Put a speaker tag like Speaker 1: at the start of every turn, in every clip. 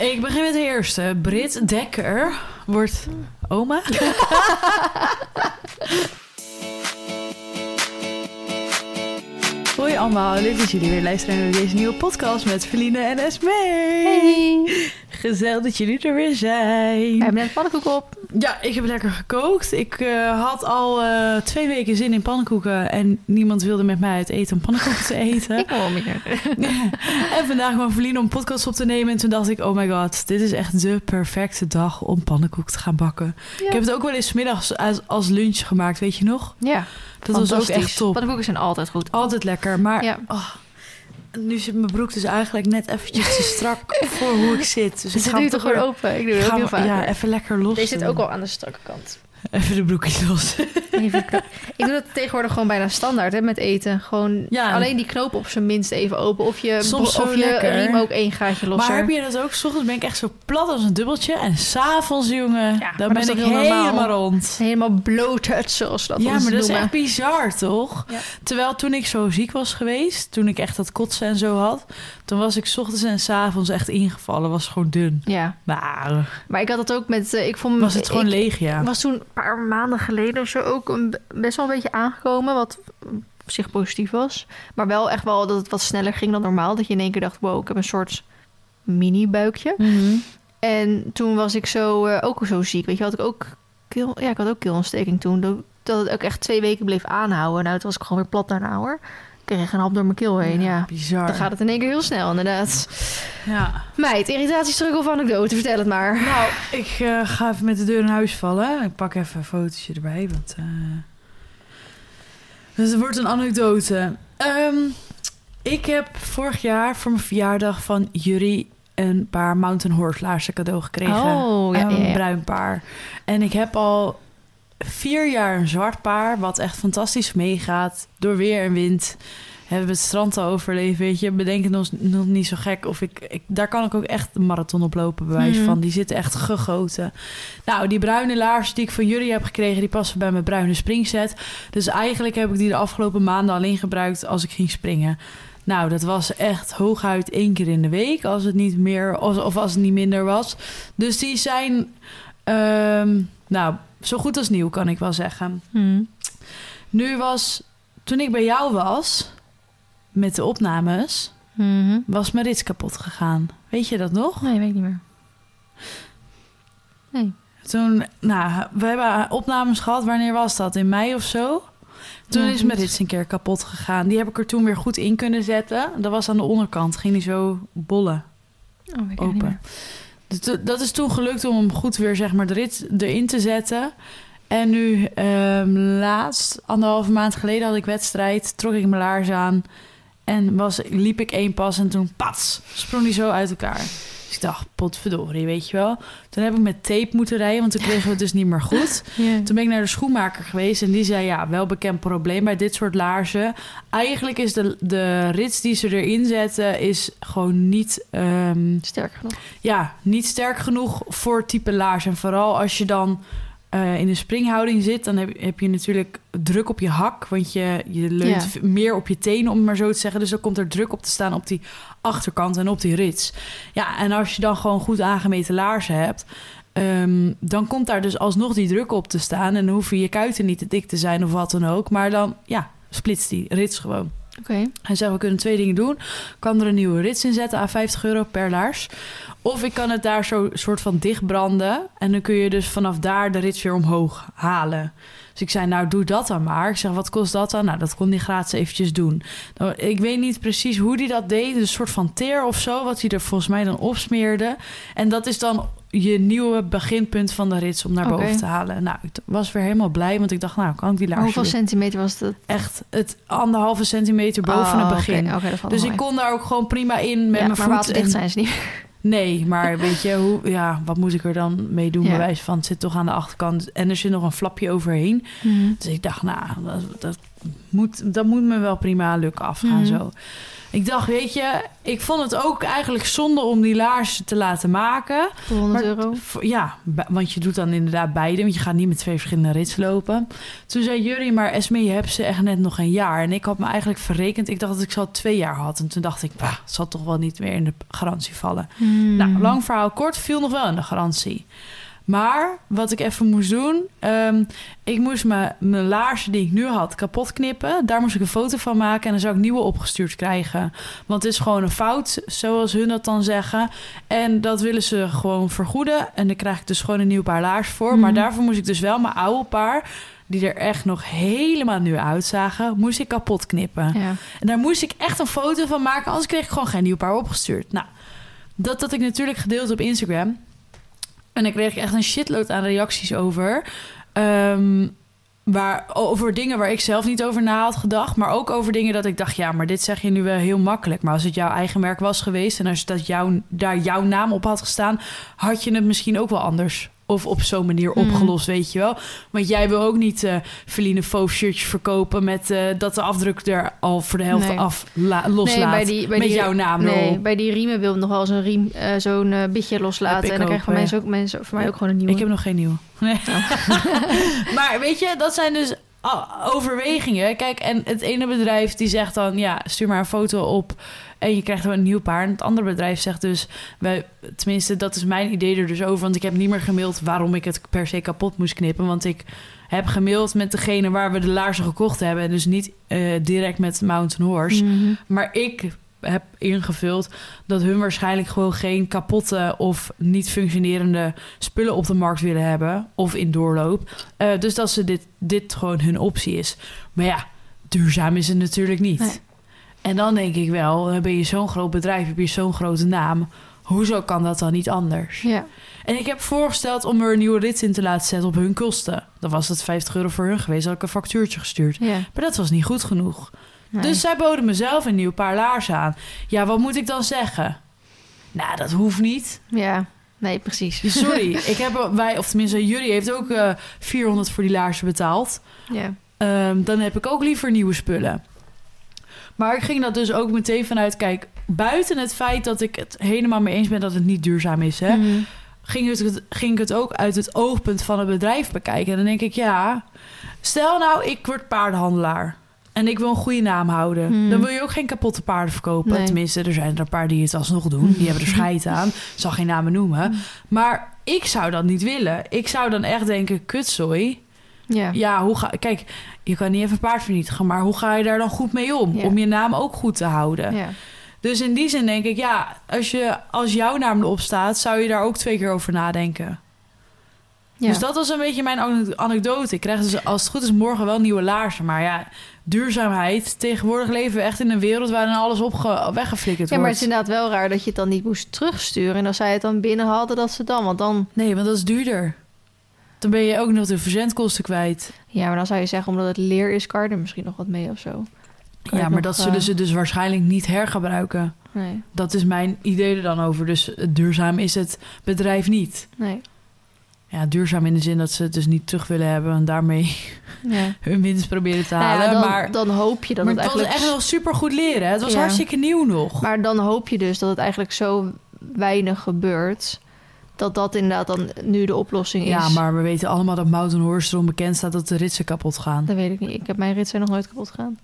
Speaker 1: Ik begin met de eerste. Brit Dekker wordt oma. Hoi allemaal, leuk dat jullie weer luisteren naar deze nieuwe podcast met Feline en Esme.
Speaker 2: Hey.
Speaker 1: Gezellig dat jullie er weer zijn.
Speaker 2: We hebben net pannenkoek op.
Speaker 1: Ja, ik heb lekker gekookt. Ik eh, had al eh, twee weken zin in pannenkoeken en niemand wilde met mij uit eten om pannenkoeken te eten.
Speaker 2: Ik wil meer.
Speaker 1: en vandaag kwam Feline om een podcast op te nemen en toen dacht ik, oh my god, dit is echt de perfecte dag om pannenkoek te gaan bakken.
Speaker 2: Ja.
Speaker 1: Ik heb het ook wel eens middags als, als lunch gemaakt, weet je nog?
Speaker 2: Ja,
Speaker 1: Dat was ook echt top.
Speaker 2: Pannenkoeken zijn altijd goed.
Speaker 1: Altijd lekker, maar
Speaker 2: Ja.
Speaker 1: oh, nu zit mijn broek dus eigenlijk net eventjes te strak voor hoe ik zit. Dus ik
Speaker 2: Dus
Speaker 1: ga
Speaker 2: doe je
Speaker 1: hem
Speaker 2: toch gewoon
Speaker 1: weer-
Speaker 2: open? Ik doe
Speaker 1: ik
Speaker 2: het
Speaker 1: ga
Speaker 2: heel vaak.
Speaker 1: Ja, even lekker los.
Speaker 2: Deze zit ook al aan de strakke kant.
Speaker 1: Even de broekjes los.
Speaker 2: Even kno- ik doe dat tegenwoordig gewoon bijna standaard hè, met eten. Gewoon
Speaker 1: Ja.
Speaker 2: alleen die knoop op zijn minst even open. Of je,
Speaker 1: Soms
Speaker 2: of je
Speaker 1: lekker.
Speaker 2: riem ook één gaatje losser.
Speaker 1: Maar heb je dat ook? S ochtends ben ik echt zo plat als een dubbeltje. En s'avonds, jongen,
Speaker 2: Ja,
Speaker 1: dan ben ik
Speaker 2: normaal?
Speaker 1: helemaal rond.
Speaker 2: Helemaal bloated, zoals dat
Speaker 1: Ja, maar dat is echt bizar, toch?
Speaker 2: Ja.
Speaker 1: Terwijl toen ik zo ziek was geweest, toen ik echt dat kotsen en zo had, toen was ik ochtends en 's avonds echt ingevallen. Was gewoon dun.
Speaker 2: Ja,
Speaker 1: Maar
Speaker 2: maar ik had het ook met... eh, ik vond,
Speaker 1: was het gewoon
Speaker 2: ik,
Speaker 1: leeg, ja.
Speaker 2: Was toen een paar maanden geleden of zo ook een, best wel een beetje aangekomen. Wat op zich positief was. Maar wel echt wel dat het wat sneller ging dan normaal. Dat je in één keer dacht, wow, ik heb een soort mini-buikje.
Speaker 1: Mhm.
Speaker 2: En toen was ik zo, eh, ook zo ziek. Weet je, had ik ook keel, ja, ik had ook keelontsteking toen. Dat, dat het ook echt twee weken bleef aanhouden. Nou, toen was ik gewoon weer plat daarna hoor. Ik kreeg een hap door mijn keel heen, ja.
Speaker 1: Bizar.
Speaker 2: Dan gaat het in één keer heel snel, inderdaad.
Speaker 1: Ja.
Speaker 2: Meid, irritatiestruggle of anekdote, vertel het maar.
Speaker 1: Nou, ik eh, ga even met de deur in huis vallen. Ik pak even een fotootje erbij, want... eh, Dus het wordt een anekdote. Ehm, ik heb vorig jaar voor mijn verjaardag van Jury een paar Mountain Horse laarzen cadeau gekregen.
Speaker 2: Oh, ja,
Speaker 1: een
Speaker 2: ja, ja.
Speaker 1: bruin paar. En ik heb al vier jaar een zwart paar, wat echt fantastisch meegaat. Door weer en wind. Hebben we het strand al overleefd, weet je. Bedenk het nog, niet zo gek. Of ik, ik, daar kan ik ook echt een marathon op lopen, bewijs
Speaker 2: Mhm.
Speaker 1: van. Die zitten echt gegoten. Nou, die bruine laars die ik van jullie heb gekregen... die passen bij mijn bruine springset. Dus eigenlijk heb ik die de afgelopen maanden alleen gebruikt... als ik ging springen. Nou, dat was echt hooguit één keer in de week... als het niet meer, of, of als het niet minder was. Dus die zijn... ehm, nou, zo goed als nieuw, kan ik wel zeggen.
Speaker 2: Hm.
Speaker 1: Nu was... Toen ik bij jou was... met de opnames...
Speaker 2: Mhm.
Speaker 1: was mijn rits kapot gegaan. Weet je dat nog?
Speaker 2: Nee, weet ik niet meer. Nee.
Speaker 1: Toen, nou, we hebben opnames gehad. Wanneer was dat? In mei of zo? Toen
Speaker 2: Ja,
Speaker 1: is mijn rits een keer kapot gegaan. Die heb ik er toen weer goed in kunnen zetten. Dat was aan de onderkant. Ging die zo bollen
Speaker 2: Oh, weet ik niet meer.
Speaker 1: open. Dat- is toen gelukt om hem goed weer, zeg maar, de rit erin te zetten. En nu, ehm, laatst, anderhalve maand geleden had ik wedstrijd. Trok ik mijn laars aan. En was, liep ik één pas en toen, pats, sprong die zo uit elkaar. Dus ik dacht, potverdorie, weet je wel. Toen heb ik met tape moeten rijden, want toen kregen we het dus niet meer goed. Toen ben ik naar de schoenmaker geweest en die zei... ja, wel bekend probleem bij dit soort laarzen. Eigenlijk is de, de rits die ze erin zetten... is gewoon niet, ehm,
Speaker 2: Sterk genoeg.
Speaker 1: ja, niet sterk genoeg voor type laars. En vooral als je dan eh, in een springhouding zit... dan heb, heb je natuurlijk druk op je hak. Want je, je leunt
Speaker 2: Ja.
Speaker 1: meer op je tenen, om het maar zo te zeggen. Dus dan komt er druk op te staan op die achterkant en op die rits. Ja, en als je dan gewoon goed aangemeten laarzen hebt... Ehm, dan komt daar dus alsnog die druk op te staan. En dan hoeven je kuiten niet te dik te zijn of wat dan ook. Maar dan, ja, splitst die rits gewoon.
Speaker 2: Oké.
Speaker 1: Hij zei, we kunnen twee dingen doen. Kan er een nieuwe rits in zetten aan 50 euro per laars. Of ik kan het daar zo soort van dichtbranden. En dan kun je dus vanaf daar de rits weer omhoog halen. Dus ik zei, nou doe dat dan maar. Ik zeg, wat kost dat dan? Nou, dat kon hij gratis eventjes doen. Nou, ik weet niet precies hoe hij dat deed. Een soort van teer of zo, wat hij er volgens mij dan opsmeerde. En dat is dan je nieuwe beginpunt van de rits om naar boven te halen. Nou, ik was weer helemaal blij, want ik dacht, nou, kan ik die
Speaker 2: Maar
Speaker 1: laars
Speaker 2: hoeveel centimeter was dat?
Speaker 1: Echt het anderhalve centimeter boven
Speaker 2: Oh,
Speaker 1: het begin. Dus ik kon daar ook gewoon prima in met
Speaker 2: ja,
Speaker 1: mijn
Speaker 2: maar
Speaker 1: voet.
Speaker 2: waterdicht
Speaker 1: en-
Speaker 2: zijn ze niet.
Speaker 1: Nee, maar weet je, hoe, ja, wat moet ik er dan mee doen?
Speaker 2: Ja.
Speaker 1: Bewijs van, het zit toch aan de achterkant. En er zit nog een flapje overheen. Dus ik dacht, nou, dat, dat moet, dat moet me wel prima lukken afgaan
Speaker 2: Mhm.
Speaker 1: zo. Ik dacht, weet je, ik vond het ook eigenlijk zonde om die laars te laten maken.
Speaker 2: Voor 100
Speaker 1: Maar-
Speaker 2: euro.
Speaker 1: Ja, want je doet dan inderdaad beide. Want je gaat niet met twee verschillende rits lopen. Toen zei jullie, maar Esme, je hebt ze echt net nog een jaar. En ik had me eigenlijk verrekend. Ik dacht dat ik ze al twee jaar had. En toen dacht ik, bah, het zal toch wel niet meer in de garantie vallen.
Speaker 2: Hmm.
Speaker 1: Nou, lang verhaal kort, viel nog wel in de garantie. Maar wat ik even moest doen, ehm, ik moest mijn, mijn laarzen die ik nu had kapot knippen. Daar moest ik een foto van maken en dan zou ik nieuwe opgestuurd krijgen. Want het is gewoon een fout, zoals hun dat dan zeggen. En dat willen ze gewoon vergoeden. En dan krijg ik dus gewoon een nieuw paar laars voor. Maar
Speaker 2: Mhm.
Speaker 1: daarvoor moest ik dus wel mijn oude paar, die er echt nog helemaal nieuw uitzagen, moest ik kapot knippen.
Speaker 2: Ja.
Speaker 1: En daar moest ik echt een foto van maken, anders kreeg ik gewoon geen nieuw paar opgestuurd. Nou, dat had ik natuurlijk gedeeld op Instagram. En daar kreeg ik echt een shitload aan reacties over. Ehm, waar, over dingen waar ik zelf niet over na had gedacht. Maar ook over dingen dat ik dacht... ja, maar dit zeg je nu wel heel makkelijk. Maar als het jouw eigen merk was geweest... en als dat jouw, daar jouw naam op had gestaan... had je het misschien ook wel anders... of op zo'n manier
Speaker 2: Hmm.
Speaker 1: opgelost, weet je wel. Want jij wil ook niet eh Feline Fauve shirtjes verkopen... met eh, dat de afdruk er al voor de helft
Speaker 2: Nee.
Speaker 1: af la- loslaat.
Speaker 2: Nee, bij die, bij
Speaker 1: met
Speaker 2: die,
Speaker 1: jouw naam
Speaker 2: Nee,
Speaker 1: erop.
Speaker 2: bij die riemen wil ik nog wel eens een riem, eh, zo'n eh, bitje loslaten. En dan krijgen van mensen ook mensen, voor mij ook gewoon een nieuwe.
Speaker 1: Ik heb nog geen nieuwe. Nee. maar weet je, dat zijn dus overwegingen. Kijk, en het ene bedrijf die zegt dan... ja, stuur maar een foto op en je krijgt een nieuw paar. En het andere bedrijf zegt dus... Wij, tenminste, dat is mijn idee er dus over. Want ik heb niet meer gemaild waarom ik het per se kapot moest knippen. Want ik heb gemaild met degene waar we de laarzen gekocht hebben. En dus niet eh, direct met Mountain Horse.
Speaker 2: Mhm.
Speaker 1: Maar ik heb ingevuld dat hun waarschijnlijk gewoon geen kapotte of niet functionerende spullen op de markt willen hebben. Of in doorloop. Eh, dus dat ze dit, dit gewoon hun optie is. Maar ja, duurzaam is het natuurlijk niet.
Speaker 2: Nee.
Speaker 1: En dan denk ik wel, ben je zo'n groot bedrijf, heb je zo'n grote naam. Hoezo kan dat dan niet anders?
Speaker 2: Ja.
Speaker 1: En ik heb voorgesteld om er een nieuwe rits in te laten zetten op hun kosten. Dan was het 50 euro voor hun geweest, had ik een factuurtje gestuurd.
Speaker 2: ja.
Speaker 1: Maar dat was niet goed genoeg.
Speaker 2: Nee.
Speaker 1: Dus zij boden mezelf een nieuw paar laarzen aan. Ja, wat moet ik dan zeggen? Nou, dat hoeft niet.
Speaker 2: Ja, nee, precies.
Speaker 1: Sorry, ik heb wij, of tenminste, jullie heeft ook eh 400 voor die laarzen betaald.
Speaker 2: Ja.
Speaker 1: Ehm, dan heb ik ook liever nieuwe spullen. Maar ik ging dat dus ook meteen vanuit, kijk, buiten het feit dat ik het helemaal mee eens ben dat het niet duurzaam is, hè,
Speaker 2: Mhm.
Speaker 1: ging, het, ging ik het ook uit het oogpunt van het bedrijf bekijken. En dan denk ik, ja, stel nou, ik word paardenhandelaar. En ik wil een goede naam houden.
Speaker 2: Hmm.
Speaker 1: Dan wil je ook geen kapotte paarden verkopen.
Speaker 2: Nee.
Speaker 1: Tenminste, er zijn er een paar die het alsnog doen. Die hebben er scheid aan. Ik zal geen namen noemen. Maar ik zou dat niet willen. Ik zou dan echt denken, kutzooi.
Speaker 2: Ja.
Speaker 1: Ja, hoe ga... Kijk, je kan niet even een paard vernietigen. Maar hoe ga je daar dan goed mee om?
Speaker 2: Ja.
Speaker 1: Om je naam ook goed te houden.
Speaker 2: Ja.
Speaker 1: Dus in die zin denk ik, ja, als, je, als jouw naam erop staat, zou je daar ook twee keer over nadenken.
Speaker 2: Ja.
Speaker 1: Dus dat was een beetje mijn ane- anekdote. Ik krijg dus als het goed is morgen wel nieuwe laarzen. Maar ja, duurzaamheid. Tegenwoordig leven we echt in een wereld waarin alles opge weggeflikkerd
Speaker 2: Ja, maar het
Speaker 1: wordt.
Speaker 2: is inderdaad wel raar dat je het dan niet moest terugsturen. En als zij het dan binnen hadden, dat ze dan. Want dan.
Speaker 1: Nee, want dat is duurder. Dan ben je ook nog de verzendkosten kwijt.
Speaker 2: Ja, maar dan zou je zeggen, omdat het leer is, kan je er misschien nog wat mee of zo. Kan
Speaker 1: ja, maar dat zullen
Speaker 2: eh,
Speaker 1: ze dus waarschijnlijk niet hergebruiken.
Speaker 2: Nee,
Speaker 1: Dat is mijn idee er dan over. Dus duurzaam is het bedrijf niet.
Speaker 2: nee.
Speaker 1: Ja, duurzaam in de zin dat ze het dus niet terug willen hebben... en daarmee
Speaker 2: Ja.
Speaker 1: hun winst proberen te
Speaker 2: Nou
Speaker 1: halen.
Speaker 2: ja, dan,
Speaker 1: maar
Speaker 2: dan hoop je dat
Speaker 1: maar
Speaker 2: het
Speaker 1: het was echt nog super goed leren. Het was
Speaker 2: Ja.
Speaker 1: hartstikke nieuw nog.
Speaker 2: Maar dan hoop je dus dat het eigenlijk zo weinig gebeurt... dat dat inderdaad dan nu de oplossing is.
Speaker 1: Ja, maar we weten allemaal dat Mountain Horse erom bekend staat dat de ritsen kapot gaan.
Speaker 2: Dat weet ik niet. Ik heb mijn rits zijn nog nooit kapot gegaan.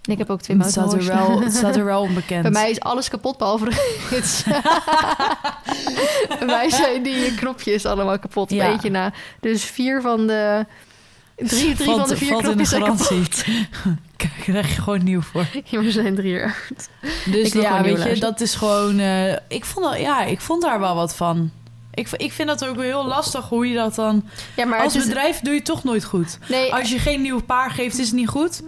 Speaker 2: En ik heb ook twee
Speaker 1: Het staat, er
Speaker 2: mountain
Speaker 1: wel, het staat er wel onbekend.
Speaker 2: Bij mij is alles kapot behalve de rits. Bij mij zijn die knopjes allemaal kapot.
Speaker 1: Ja.
Speaker 2: Beetje na. Dus vier van de... Drie, drie van de vier knopjes
Speaker 1: de
Speaker 2: zijn kapot.
Speaker 1: garantie. Kijk, daar krijg je gewoon nieuw voor.
Speaker 2: Ja, er zijn drie er.
Speaker 1: Dus ja, weet je, dat is gewoon... eh, ik, vond al, ja, ik vond daar wel wat van. Ik, ik vind dat ook heel lastig hoe je dat dan...
Speaker 2: Ja, maar
Speaker 1: als
Speaker 2: het is-
Speaker 1: bedrijf doe je het toch nooit goed.
Speaker 2: Nee,
Speaker 1: Als je geen nieuw paar geeft, is het niet goed.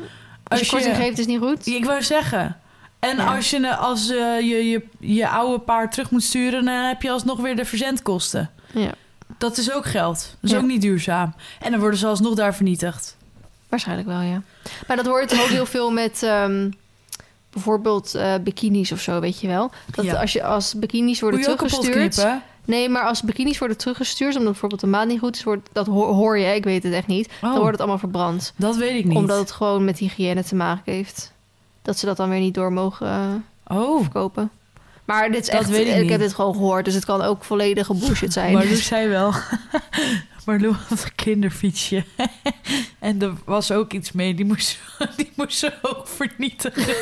Speaker 2: als je korting geeft is niet goed.
Speaker 1: Ik wou zeggen. En
Speaker 2: Ja.
Speaker 1: als, je, als eh, je, je je oude paard terug moet sturen... dan heb je alsnog weer de verzendkosten.
Speaker 2: Ja,
Speaker 1: Dat is ook geld. Dat is
Speaker 2: Ja.
Speaker 1: ook niet duurzaam. En dan worden ze alsnog daar vernietigd.
Speaker 2: waarschijnlijk wel, ja. Maar dat hoort ook heel veel met... ehm, bijvoorbeeld eh, bikinis of zo, weet je wel. Dat
Speaker 1: Ja.
Speaker 2: als, je, als bikinis worden
Speaker 1: Moet je ook kapot
Speaker 2: teruggestuurd...
Speaker 1: knippen?
Speaker 2: Nee, maar als bikinis worden teruggestuurd... omdat bijvoorbeeld de maat niet goed is... Wordt, dat hoor, je, ik weet het echt niet... dan
Speaker 1: Oh,
Speaker 2: wordt het allemaal verbrand.
Speaker 1: dat weet ik niet.
Speaker 2: Omdat het gewoon met hygiëne te maken heeft. Dat ze dat dan weer niet door mogen eh,
Speaker 1: Oh,
Speaker 2: verkopen. Maar dit is
Speaker 1: Dat
Speaker 2: echt...
Speaker 1: weet ik
Speaker 2: ik
Speaker 1: niet.
Speaker 2: heb dit gewoon gehoord... dus het kan ook volledige bullshit zijn.
Speaker 1: maar Lou zei wel. Maar Lou had een kinderfietsje. en er was ook iets mee. Die moest, die moest ze ook vernietigen.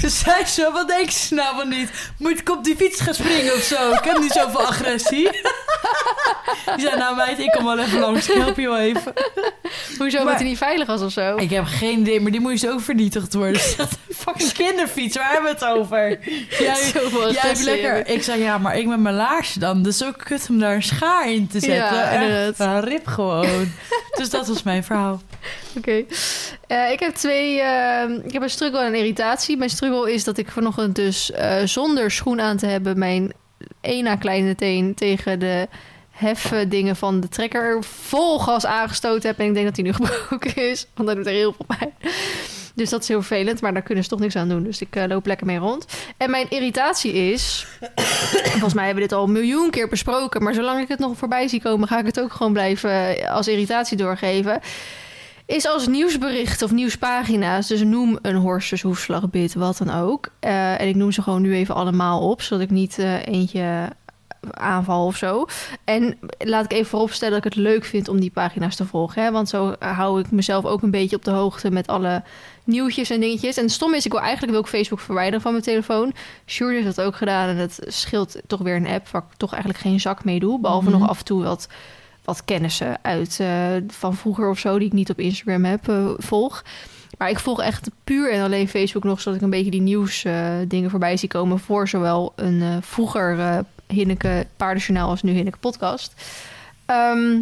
Speaker 1: Ze zei zo, wat denk ze nou wel niet? Moet ik op die fiets gaan springen of zo? Ik heb niet zoveel agressie. die zei, nou meid, ik kom wel even langs. Ik help je wel even.
Speaker 2: Hoezo,
Speaker 1: Maar-
Speaker 2: hij niet veilig was of zo?
Speaker 1: Ik heb geen idee, maar die moest ook vernietigd worden. Fucking kinderfiets, waar hebben we het over? Jij, jij lekker.
Speaker 2: ik.
Speaker 1: Ik zei ja, maar ik met mijn laarsje dan. Dus ook kut om daar een schaar in te zetten.
Speaker 2: Ja,
Speaker 1: Een rip gewoon. dus dat was mijn verhaal.
Speaker 2: Oké. Eh, ik heb twee... eh, ik heb een struggle en een irritatie. Mijn struggle is dat ik vanochtend dus eh, zonder schoen aan te hebben... mijn één na kleine teen tegen de heffen dingen van de trekker vol gas aangestoten heb. En ik denk dat hij nu gebroken is. Want dat doet er heel veel pijn. Dus dat is heel vervelend, maar daar kunnen ze toch niks aan doen. Dus ik eh, loop lekker mee rond. En mijn irritatie is... volgens mij hebben we dit al een miljoen keer besproken... maar zolang ik het nog voorbij zie komen... ga ik het ook gewoon blijven eh, als irritatie doorgeven... is als nieuwsbericht of nieuwspagina's... dus noem een horses, hoefslagbit, wat dan ook. Eh, en ik noem ze gewoon nu even allemaal op... zodat ik niet eentje aanval of zo. En laat ik even vooropstellen dat ik het leuk vind om die pagina's te volgen. Hè? Want zo hou ik mezelf ook een beetje op de hoogte met alle nieuwtjes en dingetjes. En stom is, ik wil eigenlijk wil ik Facebook verwijderen van mijn telefoon. Shure heeft dat ook gedaan en dat scheelt toch weer een app waar ik toch eigenlijk geen zak mee doe. Behalve
Speaker 1: Mhm.
Speaker 2: nog af en toe wat, wat kennissen uit eh, van vroeger of zo die ik niet op Instagram heb eh, volg. Maar ik volg echt puur en alleen Facebook nog, zodat ik een beetje die nieuws eh, dingen voorbij zie komen voor zowel een vroeger Hinneke paardenjournaal als nu Hinneke podcast. Ehm,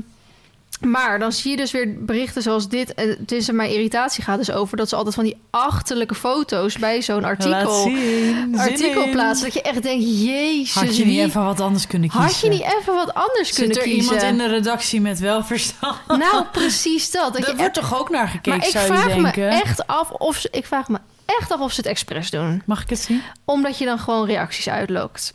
Speaker 2: maar dan zie je dus weer berichten zoals dit. En het is mijn irritatie gaat dus over dat ze altijd van die achterlijke foto's bij zo'n artikel,
Speaker 1: zien.
Speaker 2: Artikel plaatsen. Dat je echt denkt, jezus,
Speaker 1: Had je niet
Speaker 2: wie-
Speaker 1: even wat anders kunnen kiezen?
Speaker 2: had je niet even wat anders
Speaker 1: Zit
Speaker 2: kunnen
Speaker 1: er
Speaker 2: kiezen?
Speaker 1: iemand in de redactie met wel verstand?
Speaker 2: Nou, precies dat. dat
Speaker 1: Daar
Speaker 2: je
Speaker 1: wordt toch ook naar gekeken,
Speaker 2: maar ik
Speaker 1: je
Speaker 2: vraag me echt af of ze, ik vraag me echt af of ze het expres doen.
Speaker 1: Mag ik het zien?
Speaker 2: Omdat je dan gewoon reacties uitlokt.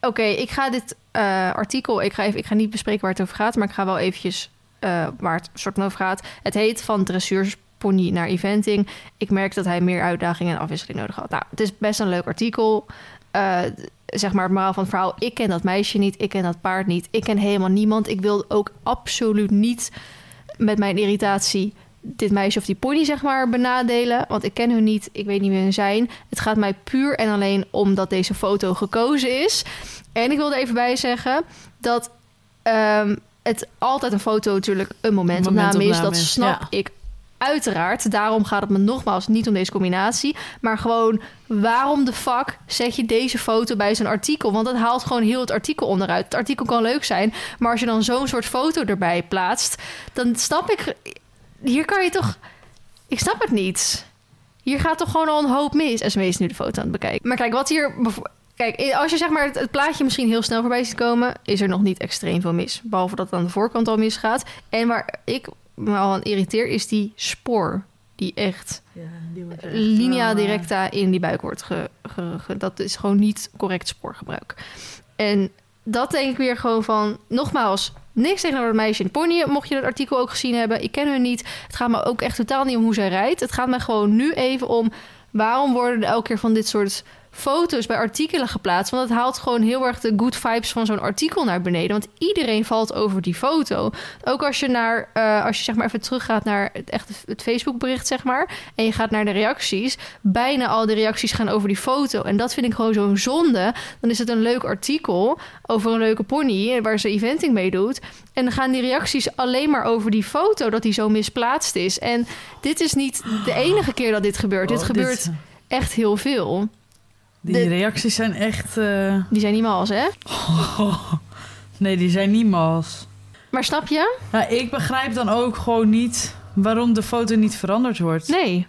Speaker 2: Oké, ik ga dit eh, artikel... Ik ga, even, ik ga niet bespreken waar het over gaat... maar ik ga wel eventjes eh, waar het soort over gaat. Het heet van dressuurspony naar eventing. Ik merk dat hij meer uitdaging en afwisseling nodig had. Nou, het is best een leuk artikel. Eh, zeg maar het van het verhaal. Ik ken dat meisje niet. Ik ken dat paard niet. Ik ken helemaal niemand. Ik wil ook absoluut niet met mijn irritatie dit meisje of die pony zeg maar benadelen. Want ik ken hun niet, ik weet niet wie hun zijn. Het gaat mij puur en alleen omdat deze foto gekozen is. En ik wil er even bij zeggen dat ehm, het altijd een foto natuurlijk een momentopname
Speaker 1: Momentopname
Speaker 2: is. Dat snap
Speaker 1: ja.
Speaker 2: ik uiteraard. Daarom gaat het me nogmaals niet om deze combinatie. Maar gewoon, waarom de fuck zet je deze foto bij zo'n artikel? Want dat haalt gewoon heel het artikel onderuit. Het artikel kan leuk zijn, maar als je dan zo'n soort foto erbij plaatst... dan snap ik... Hier kan je toch... Ik snap het niet. Hier gaat toch gewoon al een hoop mis. Ze is nu de foto aan het bekijken. Maar kijk, wat hier... Kijk, als je zeg maar het, het plaatje misschien heel snel voorbij ziet komen... is er nog niet extreem veel mis. Behalve dat het aan de voorkant al misgaat. En waar ik me al aan irriteer, is die spoor. Die echt linea directa in die buik wordt ge, ge- ge- Dat is gewoon niet correct spoorgebruik. En dat denk ik weer gewoon van... Nogmaals, niks tegenover het meisje in pony. Mocht je dat artikel ook gezien hebben. Ik ken hun niet. Het gaat me ook echt totaal niet om hoe zij rijdt. Het gaat me gewoon nu even om... waarom worden er elke keer van dit soort foto's bij artikelen geplaatst? Want het haalt gewoon heel erg de good vibes van zo'n artikel naar beneden. Want iedereen valt over die foto. Ook als je naar, eh, als je zeg maar even teruggaat naar het echte het Facebook bericht, zeg maar. En je gaat naar de reacties. Bijna al de reacties gaan over die foto. En dat vind ik gewoon zo'n zonde. Dan is het een leuk artikel over een leuke pony waar ze eventing mee doet. En dan gaan die reacties alleen maar over die foto dat die zo misplaatst is. En dit is niet de enige keer dat dit gebeurt. dit
Speaker 1: Oh,
Speaker 2: gebeurt echt heel veel.
Speaker 1: Die
Speaker 2: de-
Speaker 1: reacties zijn echt... eh,
Speaker 2: Die zijn niet mals, hè?
Speaker 1: nee, die zijn niet mals.
Speaker 2: Maar snap je?
Speaker 1: Ja, ik begrijp dan ook gewoon niet waarom de foto niet veranderd wordt.
Speaker 2: Nee.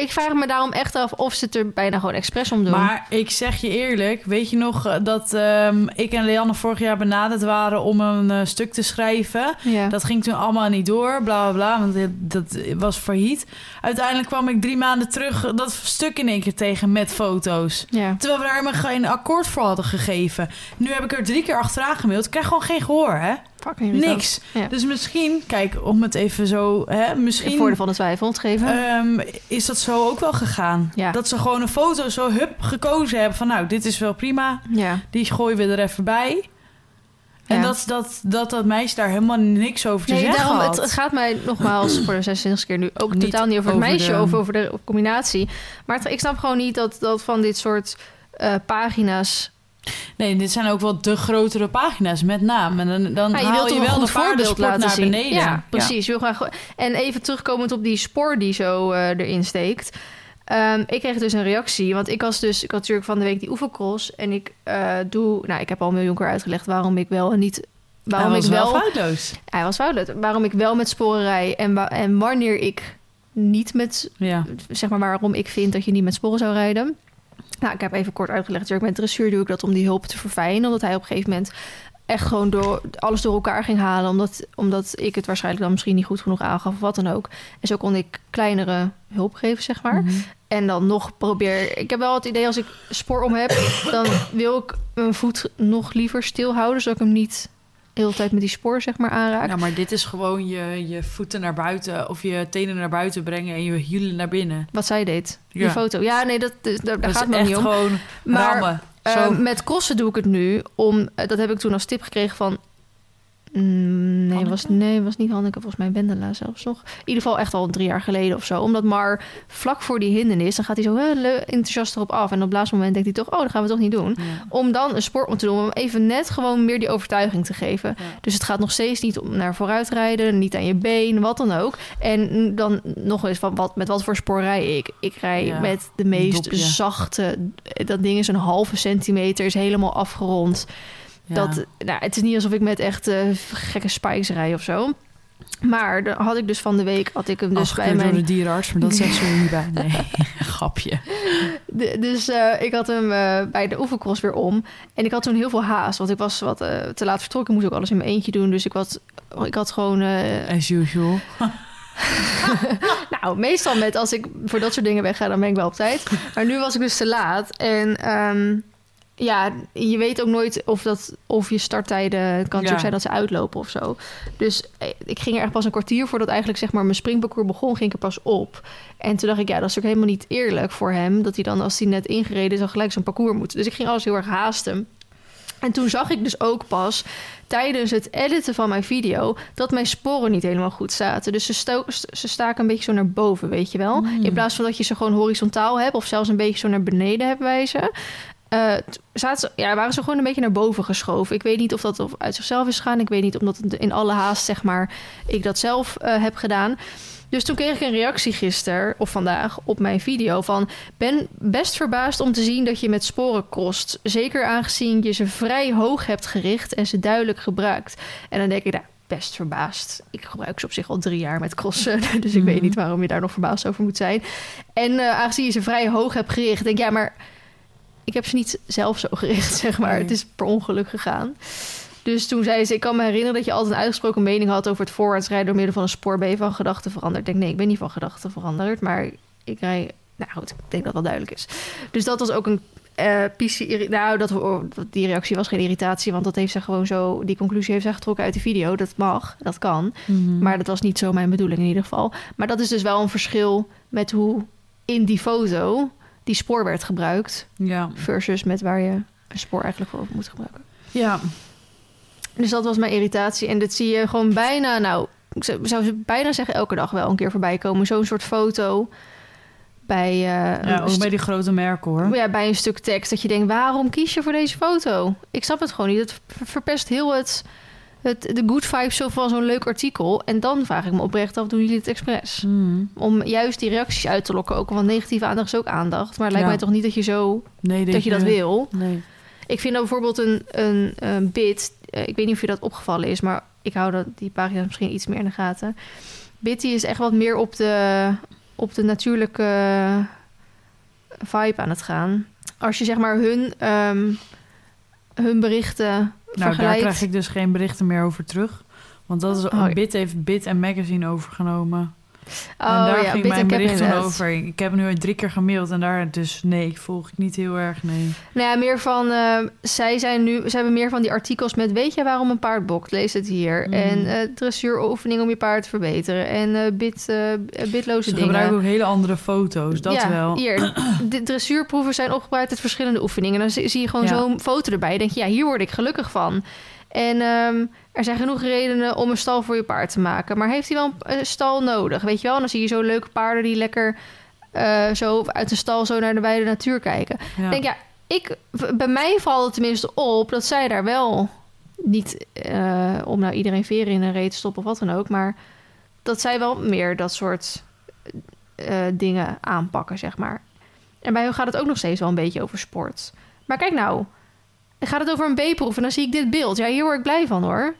Speaker 2: Ik vraag me daarom echt af of ze het er bijna gewoon expres om doen.
Speaker 1: Maar ik zeg je eerlijk, weet je nog eh, dat ehm, ik en Leanne vorig jaar benaderd waren om een eh, stuk te schrijven?
Speaker 2: ja.
Speaker 1: Dat ging toen allemaal niet door, bla bla bla, want dit- dat was failliet. Uiteindelijk kwam ik drie maanden terug dat stuk in één keer tegen met foto's.
Speaker 2: ja.
Speaker 1: Terwijl we daar helemaal geen akkoord voor hadden gegeven. Nu heb ik er drie keer achteraan gemaild. Ik krijg gewoon geen gehoor, hè?
Speaker 2: Fucking.
Speaker 1: Niks.
Speaker 2: Ja.
Speaker 1: Dus misschien, kijk, om het even zo, hè, misschien
Speaker 2: voordeel van de twijfel te geven.
Speaker 1: ehm, is dat zo ook wel gegaan.
Speaker 2: Ja.
Speaker 1: Dat ze gewoon een foto zo hup gekozen hebben van, nou, dit is wel prima.
Speaker 2: ja.
Speaker 1: Die gooien we er even bij. En
Speaker 2: Ja.
Speaker 1: dat, dat, dat dat meisje daar helemaal niks over te
Speaker 2: Nee,
Speaker 1: zeggen
Speaker 2: daarom,
Speaker 1: had.
Speaker 2: het, gaat mij nogmaals voor de 26 keer nu ook
Speaker 1: Niet
Speaker 2: totaal niet over het meisje
Speaker 1: de-
Speaker 2: of over de combinatie. Maar het- ik snap gewoon niet dat, dat van dit soort eh, pagina's.
Speaker 1: Nee, dit zijn ook wel de grotere pagina's met naam. En dan, dan
Speaker 2: Ja, je
Speaker 1: haal je
Speaker 2: een
Speaker 1: wel de
Speaker 2: voorbeeld laten
Speaker 1: naar
Speaker 2: zien.
Speaker 1: beneden.
Speaker 2: Ja, precies. Wil graag... En even terugkomend op die spoor die zo eh, erin steekt. Ehm, ik kreeg dus een reactie, want ik was dus, ik had natuurlijk van de week die oefencross en ik eh, doe, nou, ik heb al een miljoen keer uitgelegd waarom ik wel en niet, waarom
Speaker 1: Hij was
Speaker 2: ik wel,
Speaker 1: wel foutloos.
Speaker 2: hij was foutloos, waarom ik wel met sporen rij en, wa- en wanneer ik niet met
Speaker 1: Ja.
Speaker 2: zeg maar waarom ik vind dat je niet met sporen zou rijden. Nou, ik heb even kort uitgelegd. Met dressuur doe ik dat om die hulp te verfijnen. Omdat hij op een gegeven moment echt gewoon door, alles door elkaar ging halen. Omdat, omdat ik het waarschijnlijk dan misschien niet goed genoeg aangaf of wat dan ook. En zo kon ik kleinere hulp geven, zeg maar.
Speaker 1: Mhm.
Speaker 2: En dan nog probeer... Ik heb wel het idee als ik spoor om heb... dan wil ik mijn voet nog liever stil houden... zodat ik hem niet de hele tijd met die spoor zeg maar aanraak.
Speaker 1: Ja, maar dit is gewoon je, je voeten naar buiten of je tenen naar buiten brengen en je hielen naar binnen.
Speaker 2: Wat zij deed. Die
Speaker 1: Ja.
Speaker 2: foto. Ja, nee, dat, dat, gaat
Speaker 1: echt
Speaker 2: niet om.
Speaker 1: gewoon
Speaker 2: Maar
Speaker 1: rammen.
Speaker 2: Eh, met crossen doe ik het nu. Om, eh, dat heb ik toen als tip gekregen van... Mm, nee, was, nee, was niet Hanneke. Volgens mij Wendela zelfs nog. In ieder geval echt al drie jaar geleden of zo. Omdat maar vlak voor die hindernis... dan gaat hij zo heel enthousiast erop af. En op het laatste moment denkt hij toch... oh, dat gaan we toch niet doen.
Speaker 1: Ja.
Speaker 2: Om dan een sport te doen. Om even net gewoon meer die overtuiging te geven.
Speaker 1: Ja.
Speaker 2: Dus het gaat nog steeds niet om naar vooruit rijden. Niet aan je been, wat dan ook. En dan nog eens van wat, met wat voor spoor rij ik? Ik rij
Speaker 1: Ja,
Speaker 2: met de meest
Speaker 1: dopje.
Speaker 2: zachte... Dat ding is een halve centimeter. Is helemaal afgerond.
Speaker 1: Ja.
Speaker 2: Dat, nou, het is niet alsof ik met echt eh, gekke spikes rij of zo. Maar dan had ik dus van de week... had ik hem dus bij mijn...
Speaker 1: door de dierenarts, maar dat zegt ze er niet bij. Nee, grapje.
Speaker 2: De- dus eh, ik had hem eh, bij de oefencross weer om. En ik had toen heel veel haast. Want ik was wat te laat vertrokken. Ik moest ook alles in mijn eentje doen. Dus ik had, ik had gewoon...
Speaker 1: As usual.
Speaker 2: nou, meestal met als ik voor dat soort dingen wegga... dan ben ik wel op tijd. Maar nu was ik dus te laat. En ehm, ja, je weet ook nooit of, dat, of je starttijden... Het kan natuurlijk
Speaker 1: Ja.
Speaker 2: zijn dat ze uitlopen of zo. Dus eh, ik ging er echt pas een kwartier voordat eigenlijk zeg maar mijn springparcours begon... ging ik er pas op. En toen dacht ik, ja, dat is ook helemaal niet eerlijk voor hem... dat hij dan als hij net ingereden is... al gelijk zo'n parcours moet. Dus ik ging alles heel erg haasten. En toen zag ik dus ook pas tijdens het editen van mijn video dat mijn sporen niet helemaal goed zaten. Dus ze, ze staken een beetje zo naar boven, weet je wel.
Speaker 1: Mm.
Speaker 2: In plaats van dat je ze gewoon horizontaal hebt of zelfs een beetje zo naar beneden hebt wijzen. Zaten ze, ja, waren ze gewoon een beetje naar boven geschoven. Ik weet niet of dat uit zichzelf is gegaan. Ik weet niet omdat in alle haast, zeg maar, ik dat zelf eh, heb gedaan. Dus toen kreeg ik een reactie gisteren of vandaag op mijn video van... ben best verbaasd om te zien dat je met sporen kost. Zeker aangezien je ze vrij hoog hebt gericht en ze duidelijk gebruikt. En dan denk ik, nou, best verbaasd. Ik gebruik ze op zich al drie jaar met crossen. Dus ik weet
Speaker 1: Mhm.
Speaker 2: niet waarom je daar nog verbaasd over moet zijn. En eh, aangezien je ze vrij hoog hebt gericht, denk ik, ja, maar... ik heb ze niet zelf zo gericht, zeg maar.
Speaker 1: Nee.
Speaker 2: Het is per ongeluk gegaan. Dus toen zei ze, ik kan me herinneren dat je altijd een uitgesproken mening had over het voorwaarts rijden door middel van een spoor. Ben je van gedachten veranderd? Ik denk, nee, ik ben niet van gedachten veranderd, maar ik rij... Nou goed, ik denk dat dat duidelijk is. Dus dat was ook een eh PC... Nou, dat, die reactie was geen irritatie, want dat heeft ze gewoon zo... Die conclusie heeft zij getrokken uit de video. Dat mag, dat kan.
Speaker 1: Mhm.
Speaker 2: Maar dat was niet zo mijn bedoeling in ieder geval. Maar dat is dus wel een verschil met hoe in die foto die spoor werd gebruikt...
Speaker 1: Ja.
Speaker 2: versus met waar je een spoor eigenlijk voor moet gebruiken.
Speaker 1: Ja.
Speaker 2: Dus dat was mijn irritatie. En dit zie je gewoon bijna, nou, ik zou zou bijna zeggen elke dag wel een keer voorbij komen. Zo'n soort foto bij, eh,
Speaker 1: ja, ook bij die grote merken hoor.
Speaker 2: ja, bij een stuk tekst. Dat je denkt, waarom kies je voor deze foto? Ik snap het gewoon niet. Het ver- verpest heel het, het, de good vibes van zo'n leuk artikel. En dan vraag ik me oprecht af, doen jullie het expres?
Speaker 1: Mhm.
Speaker 2: Om juist die reacties uit te lokken ook. Want negatieve aandacht is ook aandacht. Maar het lijkt
Speaker 1: Ja.
Speaker 2: mij toch niet dat je zo
Speaker 1: Nee,
Speaker 2: dat je dat wil.
Speaker 1: Nee.
Speaker 2: Ik vind dat bijvoorbeeld een, een, een bit. eh, ik weet niet of je dat opgevallen is, maar ik hou dat, die pagina's misschien iets meer in de gaten. Bit die is echt wat meer op de op de natuurlijke vibe aan het gaan. Als je zeg maar hun, ehm, hun berichten
Speaker 1: Nou, daar krijg ik dus geen berichten meer over terug. Want dat is
Speaker 2: Oh.
Speaker 1: Bit heeft Bit en Magazine overgenomen.
Speaker 2: Oh
Speaker 1: en daar
Speaker 2: ja,
Speaker 1: ging mijn bericht over. Ik heb nu drie keer gemaild en daar dus nee, volg ik niet heel erg, nee.
Speaker 2: Nou ja, meer van, eh, zij zijn nu, ze hebben meer van die artikels met, weet je waarom een paard bokt? Lees het hier.
Speaker 1: Mhm.
Speaker 2: En eh dressuuroefening om je paard te verbeteren. En eh bit, bitloze
Speaker 1: Ze
Speaker 2: dingen.
Speaker 1: gebruiken ook hele andere foto's, dat
Speaker 2: ja,
Speaker 1: wel.
Speaker 2: Hier, de dressuurproeven zijn opgebouwd uit verschillende oefeningen. En dan zie je gewoon
Speaker 1: Ja.
Speaker 2: zo'n foto erbij. Je denkt, ja, hier word ik gelukkig van. En ehm, er zijn genoeg redenen om een stal voor je paard te maken. Maar heeft hij wel een, een stal nodig? Weet je wel? En dan zie je zo leuke paarden die lekker eh, zo uit de stal zo naar de wijde natuur kijken.
Speaker 1: Ja.
Speaker 2: Ik denk, ja, ik, bij mij valt het tenminste op dat zij daar wel niet eh, om nou iedereen veren in een reet te stoppen of wat dan ook, maar dat zij wel meer dat soort eh, dingen aanpakken, zeg maar. En bij hun gaat het ook nog steeds wel een beetje over sport. Maar kijk nou, gaat het over een B-proef en dan zie ik dit beeld. Ja, hier word ik blij van hoor.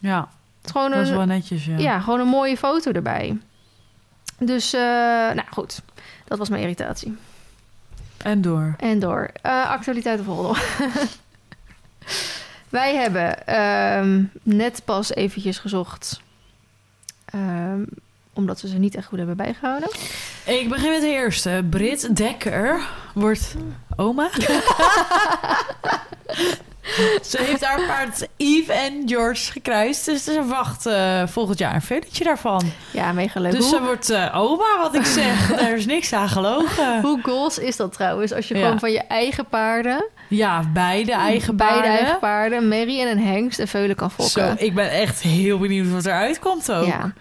Speaker 1: Ja,
Speaker 2: Het is gewoon
Speaker 1: dat is
Speaker 2: een,
Speaker 1: wel netjes, ja.
Speaker 2: ja, gewoon een mooie foto erbij. Dus, eh, nou goed, dat was mijn irritatie.
Speaker 1: En door.
Speaker 2: En door. Eh actualiteiten volgen. Wij hebben ehm, net pas eventjes gezocht. ehm, omdat we ze niet echt goed hebben bijgehouden.
Speaker 1: Ik begin met de eerste. Brit Dekker wordt oma. ze heeft haar paard Eve en George gekruist. Dus ze wacht eh, volgend jaar een velletje daarvan.
Speaker 2: Ja, mega leuk.
Speaker 1: Dus
Speaker 2: hoe,
Speaker 1: ze wordt eh, oma, wat ik zeg. Daar is niks aan gelogen.
Speaker 2: hoe goals is dat trouwens? Als je
Speaker 1: Ja.
Speaker 2: gewoon van je eigen paarden...
Speaker 1: Ja, beide eigen
Speaker 2: beide
Speaker 1: paarden.
Speaker 2: eigen paarden, Mary en een hengst en veulen kan
Speaker 1: Zo,
Speaker 2: fokken.
Speaker 1: ik ben echt heel benieuwd wat eruit komt ook.
Speaker 2: ja,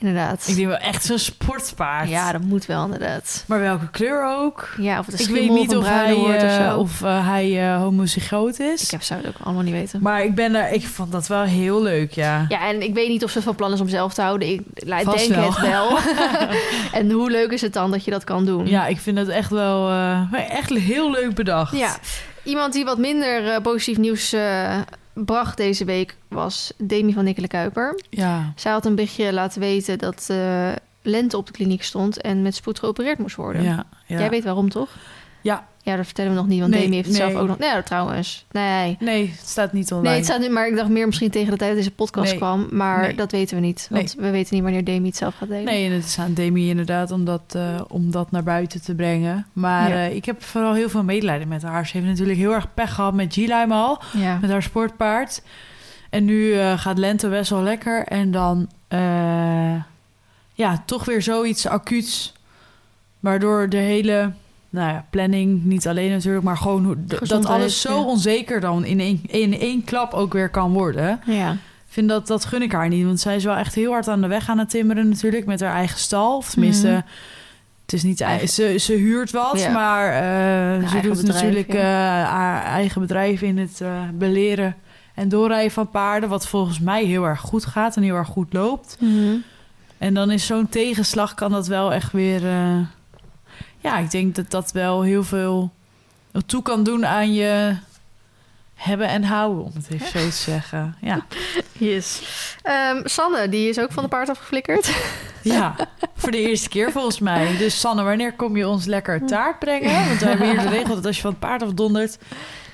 Speaker 2: inderdaad.
Speaker 1: Ik denk wel echt zo'n sportpaard.
Speaker 2: Ja, dat moet wel inderdaad.
Speaker 1: Maar welke kleur ook?
Speaker 2: Ja, of het een
Speaker 1: Ik weet niet
Speaker 2: of
Speaker 1: hij,
Speaker 2: wordt of
Speaker 1: eh,
Speaker 2: zo.
Speaker 1: of, eh, hij eh homozygoot is.
Speaker 2: Ik heb, zou het ook allemaal niet weten.
Speaker 1: Maar ik ben er, ik vond dat wel heel leuk, ja.
Speaker 2: Ja, en ik weet niet of ze van plan is om zelf te houden. Ik
Speaker 1: Vast
Speaker 2: denk
Speaker 1: wel.
Speaker 2: het wel. en hoe leuk is het dan dat je dat kan doen?
Speaker 1: Ja, ik vind het echt wel echt heel leuk bedacht.
Speaker 2: Ja. Iemand die wat minder eh, positief nieuws eh, bracht deze week was Demi van Nikkelen Kuiper.
Speaker 1: Ja.
Speaker 2: Zij had een berichtje laten weten dat eh, Lente op de kliniek stond en met spoed geopereerd moest worden.
Speaker 1: Ja, ja.
Speaker 2: Jij weet waarom, toch?
Speaker 1: Ja.
Speaker 2: Ja, dat vertellen we nog niet, want
Speaker 1: Nee,
Speaker 2: Demi heeft het zelf ook nog... Nee, trouwens. Nee.
Speaker 1: Nee, het staat niet online.
Speaker 2: Nee, het staat nu, maar ik dacht meer misschien tegen de tijd dat deze podcast
Speaker 1: Nee.
Speaker 2: kwam. Maar dat weten we niet. Want we weten niet wanneer Demi het zelf gaat delen.
Speaker 1: Nee, en het is aan Demi inderdaad om dat, eh, om dat naar buiten te brengen. Maar
Speaker 2: Ja.
Speaker 1: eh, ik heb vooral heel veel medelijden met haar. Ze heeft natuurlijk heel erg pech gehad met Gila al,
Speaker 2: Ja.
Speaker 1: met haar sportpaard. En nu eh, gaat Lente best wel lekker. En dan, ja, toch weer zoiets acuuts. Waardoor de hele, nou ja, planning, niet alleen natuurlijk, maar gewoon hoe, dat alles zo
Speaker 2: ja.
Speaker 1: onzeker dan in één, in één klap ook weer kan worden.
Speaker 2: Ja.
Speaker 1: Vind dat, dat gun ik haar niet. Want zij is wel echt heel hard aan de weg aan het timmeren natuurlijk. Met haar eigen stal. Of tenminste,
Speaker 2: Mhm.
Speaker 1: het is niet...
Speaker 2: Eigen-
Speaker 1: Ze, ze huurt wat,
Speaker 2: Ja.
Speaker 1: maar eh, ze doet
Speaker 2: bedrijf,
Speaker 1: natuurlijk eh, haar eigen bedrijf in het eh, beleren en doorrijden van paarden. Wat volgens mij heel erg goed gaat en heel erg goed loopt.
Speaker 2: Mhm.
Speaker 1: En dan is zo'n tegenslag kan dat wel echt weer... ja, ik denk dat dat wel heel veel toe kan doen aan je hebben en houden, om het even zo te zeggen. Ja.
Speaker 2: Yes. Ehm, Sanne, die is ook van de paard afgeflikkerd.
Speaker 1: Ja, voor de eerste keer volgens mij. Dus Sanne, wanneer kom je ons lekker taart brengen? Want we hebben hier de regel dat als je van het paard afdondert...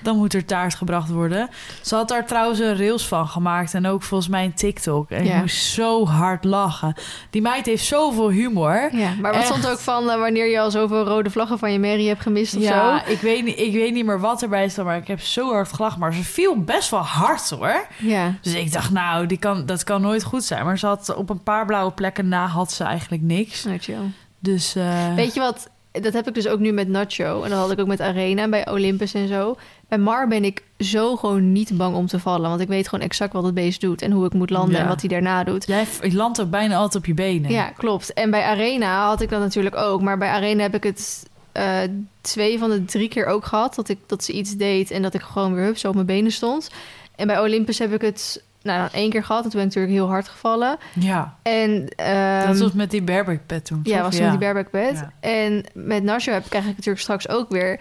Speaker 1: dan moet er taart gebracht worden. Ze had daar trouwens een rails van gemaakt... en ook volgens mij een TikTok. En
Speaker 2: Ja.
Speaker 1: ik moest zo hard lachen. Die meid heeft zoveel humor.
Speaker 2: Ja, maar wat
Speaker 1: Echt.
Speaker 2: stond ook van eh, wanneer je al zoveel rode vlaggen van je Mary hebt gemist of
Speaker 1: Ja,
Speaker 2: zo?
Speaker 1: ik weet, niet, ik weet niet meer wat erbij staat... maar ik heb zo hard gelachen. Maar ze viel best wel hard, hoor.
Speaker 2: Ja.
Speaker 1: Dus ik dacht, nou, die kan, dat kan nooit goed zijn. Maar ze had op een paar blauwe plekken na... had ze eigenlijk niks.
Speaker 2: Nou, chill.
Speaker 1: Dus... eh,
Speaker 2: Weet je wat? Dat heb ik dus ook nu met Nacho. En dat had ik ook met Arena bij Olympus en zo. Bij Mar ben ik zo gewoon niet bang om te vallen. Want ik weet gewoon exact wat het beest doet. En hoe ik moet landen
Speaker 1: Ja.
Speaker 2: en wat hij daarna doet.
Speaker 1: Jij landt ook bijna altijd op je benen.
Speaker 2: Ja, klopt. En bij Arena had ik dat natuurlijk ook. Maar bij Arena heb ik het eh, twee van de drie keer ook gehad. Dat, ik, dat ze iets deed en dat ik gewoon weer hup, zo op mijn benen stond. En bij Olympus heb ik het nou, dan één keer gehad. En toen ben ik natuurlijk heel hard gevallen.
Speaker 1: Ja,
Speaker 2: En, ehm,
Speaker 1: dat was met die bareback pet toen.
Speaker 2: Ja, was toen die bareback.
Speaker 1: Ja.
Speaker 2: En met Nacho heb, krijg ik natuurlijk straks ook weer...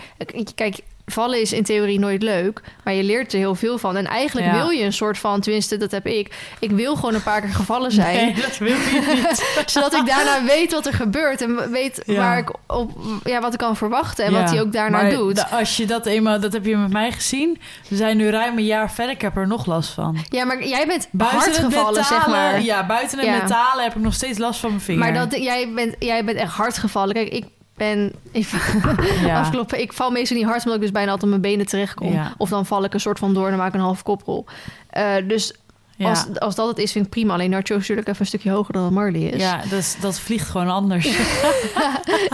Speaker 2: Kijk, vallen is in theorie nooit leuk, maar je leert er heel veel van. En eigenlijk
Speaker 1: Ja.
Speaker 2: wil je een soort van, tenminste, dat heb ik. Ik wil gewoon een paar keer gevallen zijn.
Speaker 1: Nee, dat wil je niet.
Speaker 2: zodat ik daarna weet wat er gebeurt en weet
Speaker 1: Ja.
Speaker 2: waar ik op, ja, wat ik kan verwachten en
Speaker 1: Ja,
Speaker 2: wat hij ook daarna
Speaker 1: maar
Speaker 2: doet.
Speaker 1: als je dat eenmaal, dat heb je met mij gezien. We zijn nu ruim een jaar verder. Ik heb er nog last van.
Speaker 2: ja, maar jij bent
Speaker 1: Buiten
Speaker 2: hard gevallen,
Speaker 1: metalen,
Speaker 2: zeg maar.
Speaker 1: Ja, buiten het metalen heb ik nog steeds last van mijn vinger.
Speaker 2: Maar dat, jij, bent, jij bent echt hard gevallen. Kijk, ik ben... Ik,
Speaker 1: ja.
Speaker 2: afkloppen. Ik val meestal niet hard, omdat ik dus bijna altijd op mijn benen terechtkom.
Speaker 1: Ja.
Speaker 2: Of dan val ik een soort van door en dan maak ik een half koprol. Eh, dus
Speaker 1: ja.
Speaker 2: als, als dat het is, vind ik prima. Alleen Nacho is natuurlijk even een stukje hoger dan Marley is.
Speaker 1: ja, dat, is- dat vliegt gewoon anders.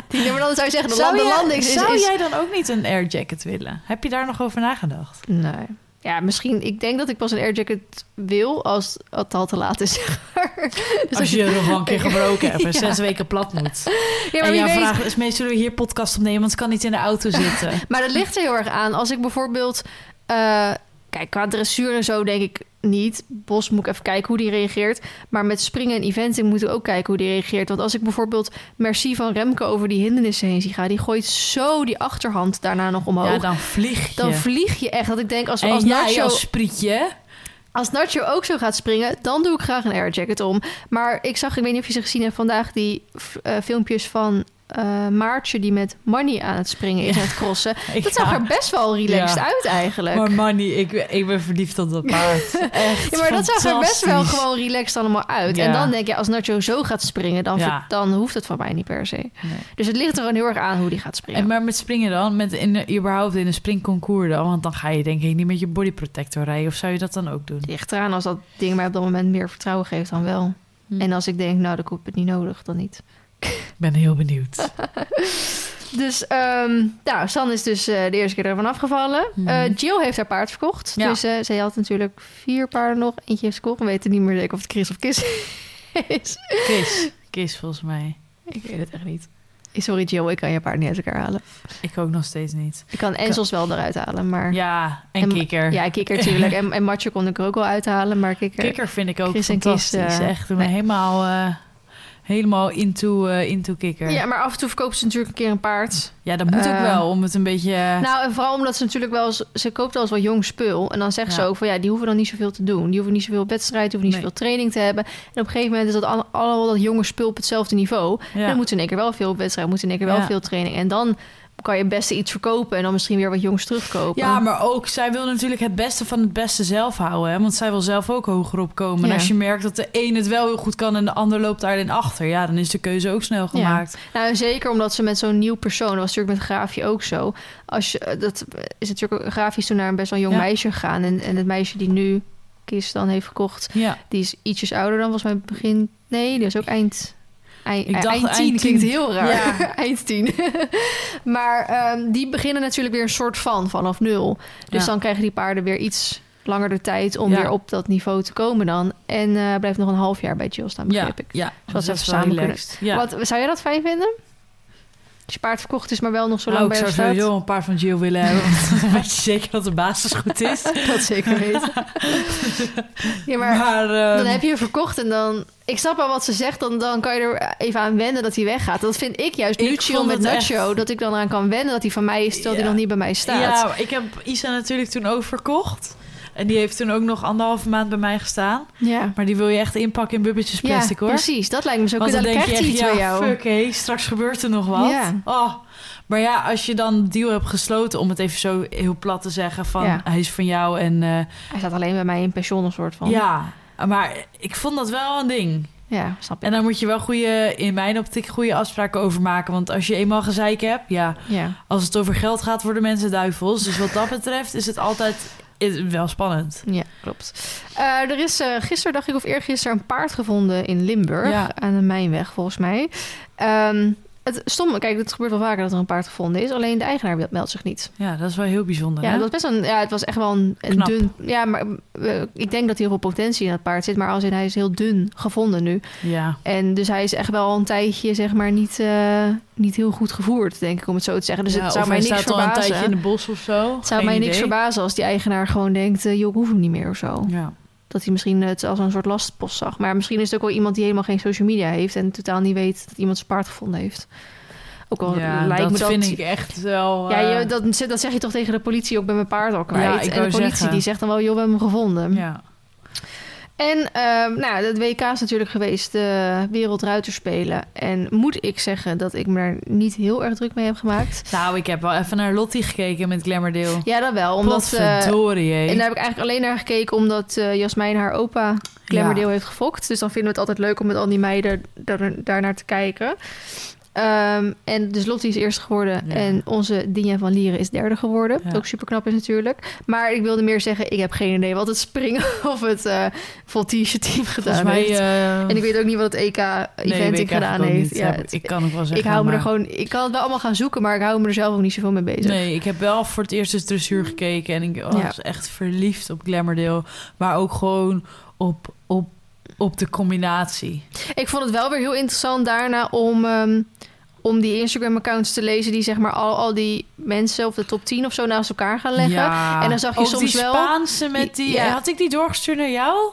Speaker 2: Die, maar dan zou je zeggen, de,
Speaker 1: Zou,
Speaker 2: land, de
Speaker 1: jij,
Speaker 2: landing is...
Speaker 1: zou jij dan ook niet een air jacket willen? Heb je daar nog over nagedacht?
Speaker 2: Nee. Ja, misschien... Ik denk dat ik pas een airjacket wil als het al te laat is. Dus
Speaker 1: Als je er nog wel een keer gebroken hebt en
Speaker 2: Ja.
Speaker 1: zes weken plat moet.
Speaker 2: Ja, maar
Speaker 1: en jouw
Speaker 2: weet...
Speaker 1: vraag is, meest zullen we hier podcast opnemen, want ik kan niet in de auto zitten.
Speaker 2: Maar dat ligt er heel erg aan. Als ik bijvoorbeeld... eh, kijk, qua dressuur en zo denk ik niet. Bos moet ik even kijken hoe die reageert. Maar met springen en eventing moet ik ook kijken hoe die reageert. Want als ik bijvoorbeeld Merci van Remke over die hindernissen heen zie gaan... die gooit zo die achterhand daarna nog omhoog.
Speaker 1: Ja, dan vlieg je.
Speaker 2: dan vlieg je echt. Dat ik denk, als,
Speaker 1: en
Speaker 2: als,
Speaker 1: jij
Speaker 2: Nacho,
Speaker 1: als sprietje...
Speaker 2: als Nacho ook zo gaat springen... dan doe ik graag een airjacket om. Maar ik zag, ik weet niet of je ze gezien hebt vandaag... die eh, filmpjes van eh, Maartje die met Money aan het springen is...
Speaker 1: Ja.
Speaker 2: en het crossen. Dat zag er best wel relaxed
Speaker 1: Ja.
Speaker 2: uit eigenlijk.
Speaker 1: Maar Manny, ik, ik ben verliefd op dat paard. Echt
Speaker 2: Ja, maar dat zag er best wel gewoon relaxed allemaal uit.
Speaker 1: Ja.
Speaker 2: En dan denk je, als Nacho zo gaat springen, dan, dan hoeft het van mij niet per se.
Speaker 1: Nee.
Speaker 2: Dus het ligt er gewoon heel erg aan hoe die gaat springen.
Speaker 1: En maar met springen dan, met in, de- überhaupt in een springconcours dan, want dan ga je denk ik niet met je bodyprotector rijden, of zou je dat dan ook doen?
Speaker 2: Ligt eraan als dat ding mij op dat moment meer vertrouwen geeft dan wel.
Speaker 1: Hm.
Speaker 2: En als ik denk, nou, dat heb ik het niet nodig, dan niet.
Speaker 1: Ik ben heel benieuwd.
Speaker 2: Dus, ehm nou, San is dus eh, de eerste keer ervan afgevallen.
Speaker 1: Mhm.
Speaker 2: Eh, Jill heeft haar paard verkocht.
Speaker 1: Ja.
Speaker 2: Dus eh, zij had natuurlijk vier paarden nog. Eentje heeft verkocht. We weten niet meer zeker of het Chris of Kis is.
Speaker 1: Kis, Kis volgens mij.
Speaker 2: Ik weet het echt niet. Sorry Jill, ik kan je paard niet uit elkaar halen.
Speaker 1: Ik ook nog steeds niet.
Speaker 2: Ik kan Enzels wel eruit halen, maar...
Speaker 1: Ja, en,
Speaker 2: En-
Speaker 1: kikker.
Speaker 2: Ja, kikker natuurlijk. En, en matje kon ik er ook wel uithalen, maar kikker...
Speaker 1: Kikker vind ik ook
Speaker 2: Chris Kies,
Speaker 1: fantastisch. Echt,
Speaker 2: nee.
Speaker 1: helemaal, helemaal into, eh, into kikker.
Speaker 2: Ja, maar af en toe verkoopt ze natuurlijk een keer een paard.
Speaker 1: Ja, dat moet ook
Speaker 2: Eh,
Speaker 1: wel, om het een beetje...
Speaker 2: Nou, en vooral omdat ze natuurlijk wel eens... Ze koopt wel eens wat jong spul. En dan zegt ze ook van... Ja, die hoeven dan niet zoveel te doen. Die hoeven niet zoveel wedstrijd, die hoeven niet
Speaker 1: Nee.
Speaker 2: zoveel training te hebben. En op een gegeven moment is dat al- allemaal dat jonge spul op hetzelfde niveau.
Speaker 1: ja.
Speaker 2: En dan moeten in één keer wel veel wedstrijd, moeten in één keer wel
Speaker 1: Ja.
Speaker 2: veel training. En dan kan je het beste iets verkopen en dan misschien weer wat jongs terugkopen.
Speaker 1: Ja, maar ook, zij wil natuurlijk het beste van het beste zelf houden. Hè? Want zij wil zelf ook hoger opkomen. En
Speaker 2: Ja.
Speaker 1: als je merkt dat de een het wel heel goed kan en de ander loopt daarin achter... ja, dan is de keuze ook snel gemaakt.
Speaker 2: Nou, en zeker omdat ze met zo'n nieuw persoon, dat was natuurlijk met Graafje ook zo. Als je, dat is natuurlijk ook grafisch toen naar een best wel jong
Speaker 1: Ja.
Speaker 2: meisje gegaan. En, en het meisje die nu Kis dan heeft gekocht,
Speaker 1: Ja,
Speaker 2: die is ietsjes ouder dan, was mij begin. Nee, die is ook eind. Eind,
Speaker 1: Ik dacht
Speaker 2: eind
Speaker 1: eind
Speaker 2: tien
Speaker 1: tien.
Speaker 2: klinkt heel raar.
Speaker 1: Ja.
Speaker 2: eind tien. maar ehm, die beginnen natuurlijk weer een soort van vanaf nul. Dus
Speaker 1: Ja.
Speaker 2: dan krijgen die paarden weer iets langer de tijd om
Speaker 1: Ja.
Speaker 2: weer op dat niveau te komen dan. En eh blijft nog een half jaar bij Jill staan,
Speaker 1: ja,
Speaker 2: begreep ik.
Speaker 1: ja.
Speaker 2: Ze
Speaker 1: dat is
Speaker 2: even samen
Speaker 1: relaxed.
Speaker 2: Wat, zou jij dat fijn vinden? Als je paard verkocht is, maar wel nog zo lang
Speaker 1: ik
Speaker 2: bij
Speaker 1: zou
Speaker 2: staat?
Speaker 1: sowieso een paar van Jill willen hebben. Want dan weet je zeker dat de basis goed is.
Speaker 2: Dat zeker weten. ja, maar,
Speaker 1: Maar, ehm,
Speaker 2: dan heb je hem verkocht en dan... Ik snap wel wat ze zegt, dan, dan kan je er even aan wennen dat hij weggaat. Dat vind ik juist nu
Speaker 1: Ik
Speaker 2: chill met
Speaker 1: het echt-
Speaker 2: Nacho. Dat ik dan aan kan wennen dat hij van mij is, terwijl
Speaker 1: Ja.
Speaker 2: hij nog niet bij mij staat.
Speaker 1: Ja, ik heb Isa natuurlijk toen ook verkocht. En die heeft toen ook nog anderhalve maand bij mij gestaan.
Speaker 2: ja.
Speaker 1: Maar die wil je echt inpakken in bubbeltjes plastic,
Speaker 2: ja,
Speaker 1: hoor.
Speaker 2: precies. Dat lijkt me zo.
Speaker 1: Want dan
Speaker 2: Dan
Speaker 1: denk je echt,
Speaker 2: iets bij
Speaker 1: ja,
Speaker 2: jou.
Speaker 1: fuck, hé, straks gebeurt er nog wat.
Speaker 2: Ja.
Speaker 1: Oh. Maar ja, als je dan de deal hebt gesloten, om het even zo heel plat te zeggen, van
Speaker 2: Ja.
Speaker 1: hij is van jou en eh,
Speaker 2: Hij staat alleen bij mij in pension, een soort van.
Speaker 1: ja. Maar ik vond dat wel een ding.
Speaker 2: Ja, snap ik.
Speaker 1: En daar moet je wel goede, in mijn optiek, goede afspraken over maken. Want als je eenmaal gezeik hebt, ja,
Speaker 2: Ja.
Speaker 1: als het over geld gaat, worden mensen duivels. Dus wat dat betreft is het altijd is wel spannend.
Speaker 2: Ja, klopt. Eh, er is eh, gisteren, dacht ik, of eergisteren een paard gevonden in Limburg.
Speaker 1: Ja.
Speaker 2: Aan de Mijnweg, volgens mij. Ehm, het stomme, kijk, het gebeurt wel vaker dat er een paard gevonden is. Alleen de eigenaar meld- meldt zich niet.
Speaker 1: Ja, dat is wel heel bijzonder.
Speaker 2: Ja,
Speaker 1: hè?
Speaker 2: dat was best een, ja, het was echt wel een, dun... Ja, maar eh, ik denk dat hij heel veel potentie in het paard zit. Maar als in, hij is heel dun gevonden nu.
Speaker 1: ja.
Speaker 2: En dus hij is echt wel een tijdje, zeg maar, niet, eh, niet heel goed gevoerd, denk ik, om het zo te zeggen. Dus
Speaker 1: Ja,
Speaker 2: het zou
Speaker 1: of
Speaker 2: mij
Speaker 1: hij
Speaker 2: niks
Speaker 1: staat al een
Speaker 2: verbazen.
Speaker 1: tijdje in de bos of zo.
Speaker 2: Het zou
Speaker 1: Geen
Speaker 2: mij niks verbazen als die eigenaar gewoon denkt... eh, joh, ik hoef hem niet meer of zo.
Speaker 1: Ja.
Speaker 2: Dat hij misschien het als een soort lastpost zag. Maar misschien is het ook wel iemand die helemaal geen social media heeft... en totaal niet weet dat iemand zijn paard gevonden heeft. Ook al
Speaker 1: ja,
Speaker 2: lijkt
Speaker 1: dat
Speaker 2: me dat...
Speaker 1: vind ik echt wel...
Speaker 2: Ja,
Speaker 1: eh,
Speaker 2: je, dat, dat zeg je toch tegen de politie ook bij mijn paard al kwijt.
Speaker 1: Ja,
Speaker 2: en de politie
Speaker 1: zeggen.
Speaker 2: die zegt dan wel, joh, we hebben hem gevonden.
Speaker 1: ja.
Speaker 2: En ehm nou, het WK is natuurlijk geweest, de Wereldruiterspelen. En moet ik zeggen dat ik me daar niet heel erg druk mee heb gemaakt.
Speaker 1: Nou, ik heb wel even naar Lottie gekeken met Glamourdale.
Speaker 2: Ja, dat wel. Omdat, eh,
Speaker 1: Potverdorie, hé.
Speaker 2: en daar heb ik eigenlijk alleen naar gekeken omdat eh Jasmijn haar opa Glamourdale heeft gefokt. Dus dan vinden we het altijd leuk om met al die meiden daar, daarnaar te kijken. Ehm, en dus Lottie is eerst geworden
Speaker 1: Ja.
Speaker 2: en onze Dinja van Lieren is derde geworden.
Speaker 1: Ja.
Speaker 2: Ook super knap is natuurlijk. Maar ik wilde meer zeggen, ik heb geen idee wat het springen of het eh voltige team gedaan
Speaker 1: mij...
Speaker 2: heeft.
Speaker 1: eh,
Speaker 2: En ik weet ook niet wat het
Speaker 1: nee, ik
Speaker 2: gedaan heeft. Ja, het-
Speaker 1: ik kan ook wel zeggen.
Speaker 2: ik hou me er gewoon. Ik kan het wel allemaal gaan zoeken, maar ik hou me er zelf ook niet zoveel mee bezig.
Speaker 1: Nee, ik heb wel voor het eerst eens dressuur gekeken en ik was echt verliefd op Glamourdale. Maar ook gewoon op, op, op de combinatie.
Speaker 2: Ik vond het wel weer heel interessant daarna om, ehm, om die Instagram-accounts te lezen die zeg maar al, al die mensen of de top 10 of zo naast elkaar gaan leggen.
Speaker 1: Ja.
Speaker 2: En dan zag je
Speaker 1: ook
Speaker 2: soms
Speaker 1: die
Speaker 2: wel-
Speaker 1: Spaanse met die...
Speaker 2: Ja.
Speaker 1: Had ik die doorgestuurd naar jou?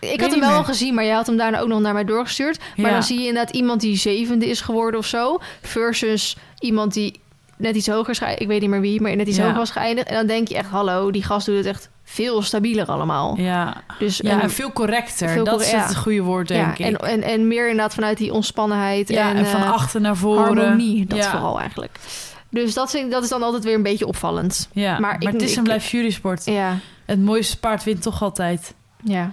Speaker 2: Ik
Speaker 1: Weet
Speaker 2: had hem wel al gezien, maar jij had hem daarna ook nog naar mij doorgestuurd. Maar
Speaker 1: Ja.
Speaker 2: dan zie je inderdaad iemand die zevende is geworden of zo. Versus iemand die net iets hoger is geëindigd. Ik weet niet meer wie, maar net iets
Speaker 1: Ja.
Speaker 2: hoger was geëindigd. En dan denk je echt, hallo, die gast doet het echt veel stabieler allemaal.
Speaker 1: Ja,
Speaker 2: Dus
Speaker 1: ja
Speaker 2: en-
Speaker 1: en veel correcter.
Speaker 2: veel
Speaker 1: dat is
Speaker 2: ja.
Speaker 1: het goede woord, denk
Speaker 2: ja,
Speaker 1: ik.
Speaker 2: en, en, en meer inderdaad vanuit die ontspannenheid
Speaker 1: ja,
Speaker 2: en,
Speaker 1: en, van
Speaker 2: eh,
Speaker 1: achter naar voren.
Speaker 2: harmonie. Dat vooral eigenlijk. Dus dat, vind ik- dat is dan altijd weer een beetje opvallend.
Speaker 1: Ja,
Speaker 2: Maar
Speaker 1: maar,
Speaker 2: ik-
Speaker 1: het is
Speaker 2: ik-
Speaker 1: en blijft jurysport.
Speaker 2: Ja,
Speaker 1: Het mooiste paard wint toch altijd.
Speaker 2: ja,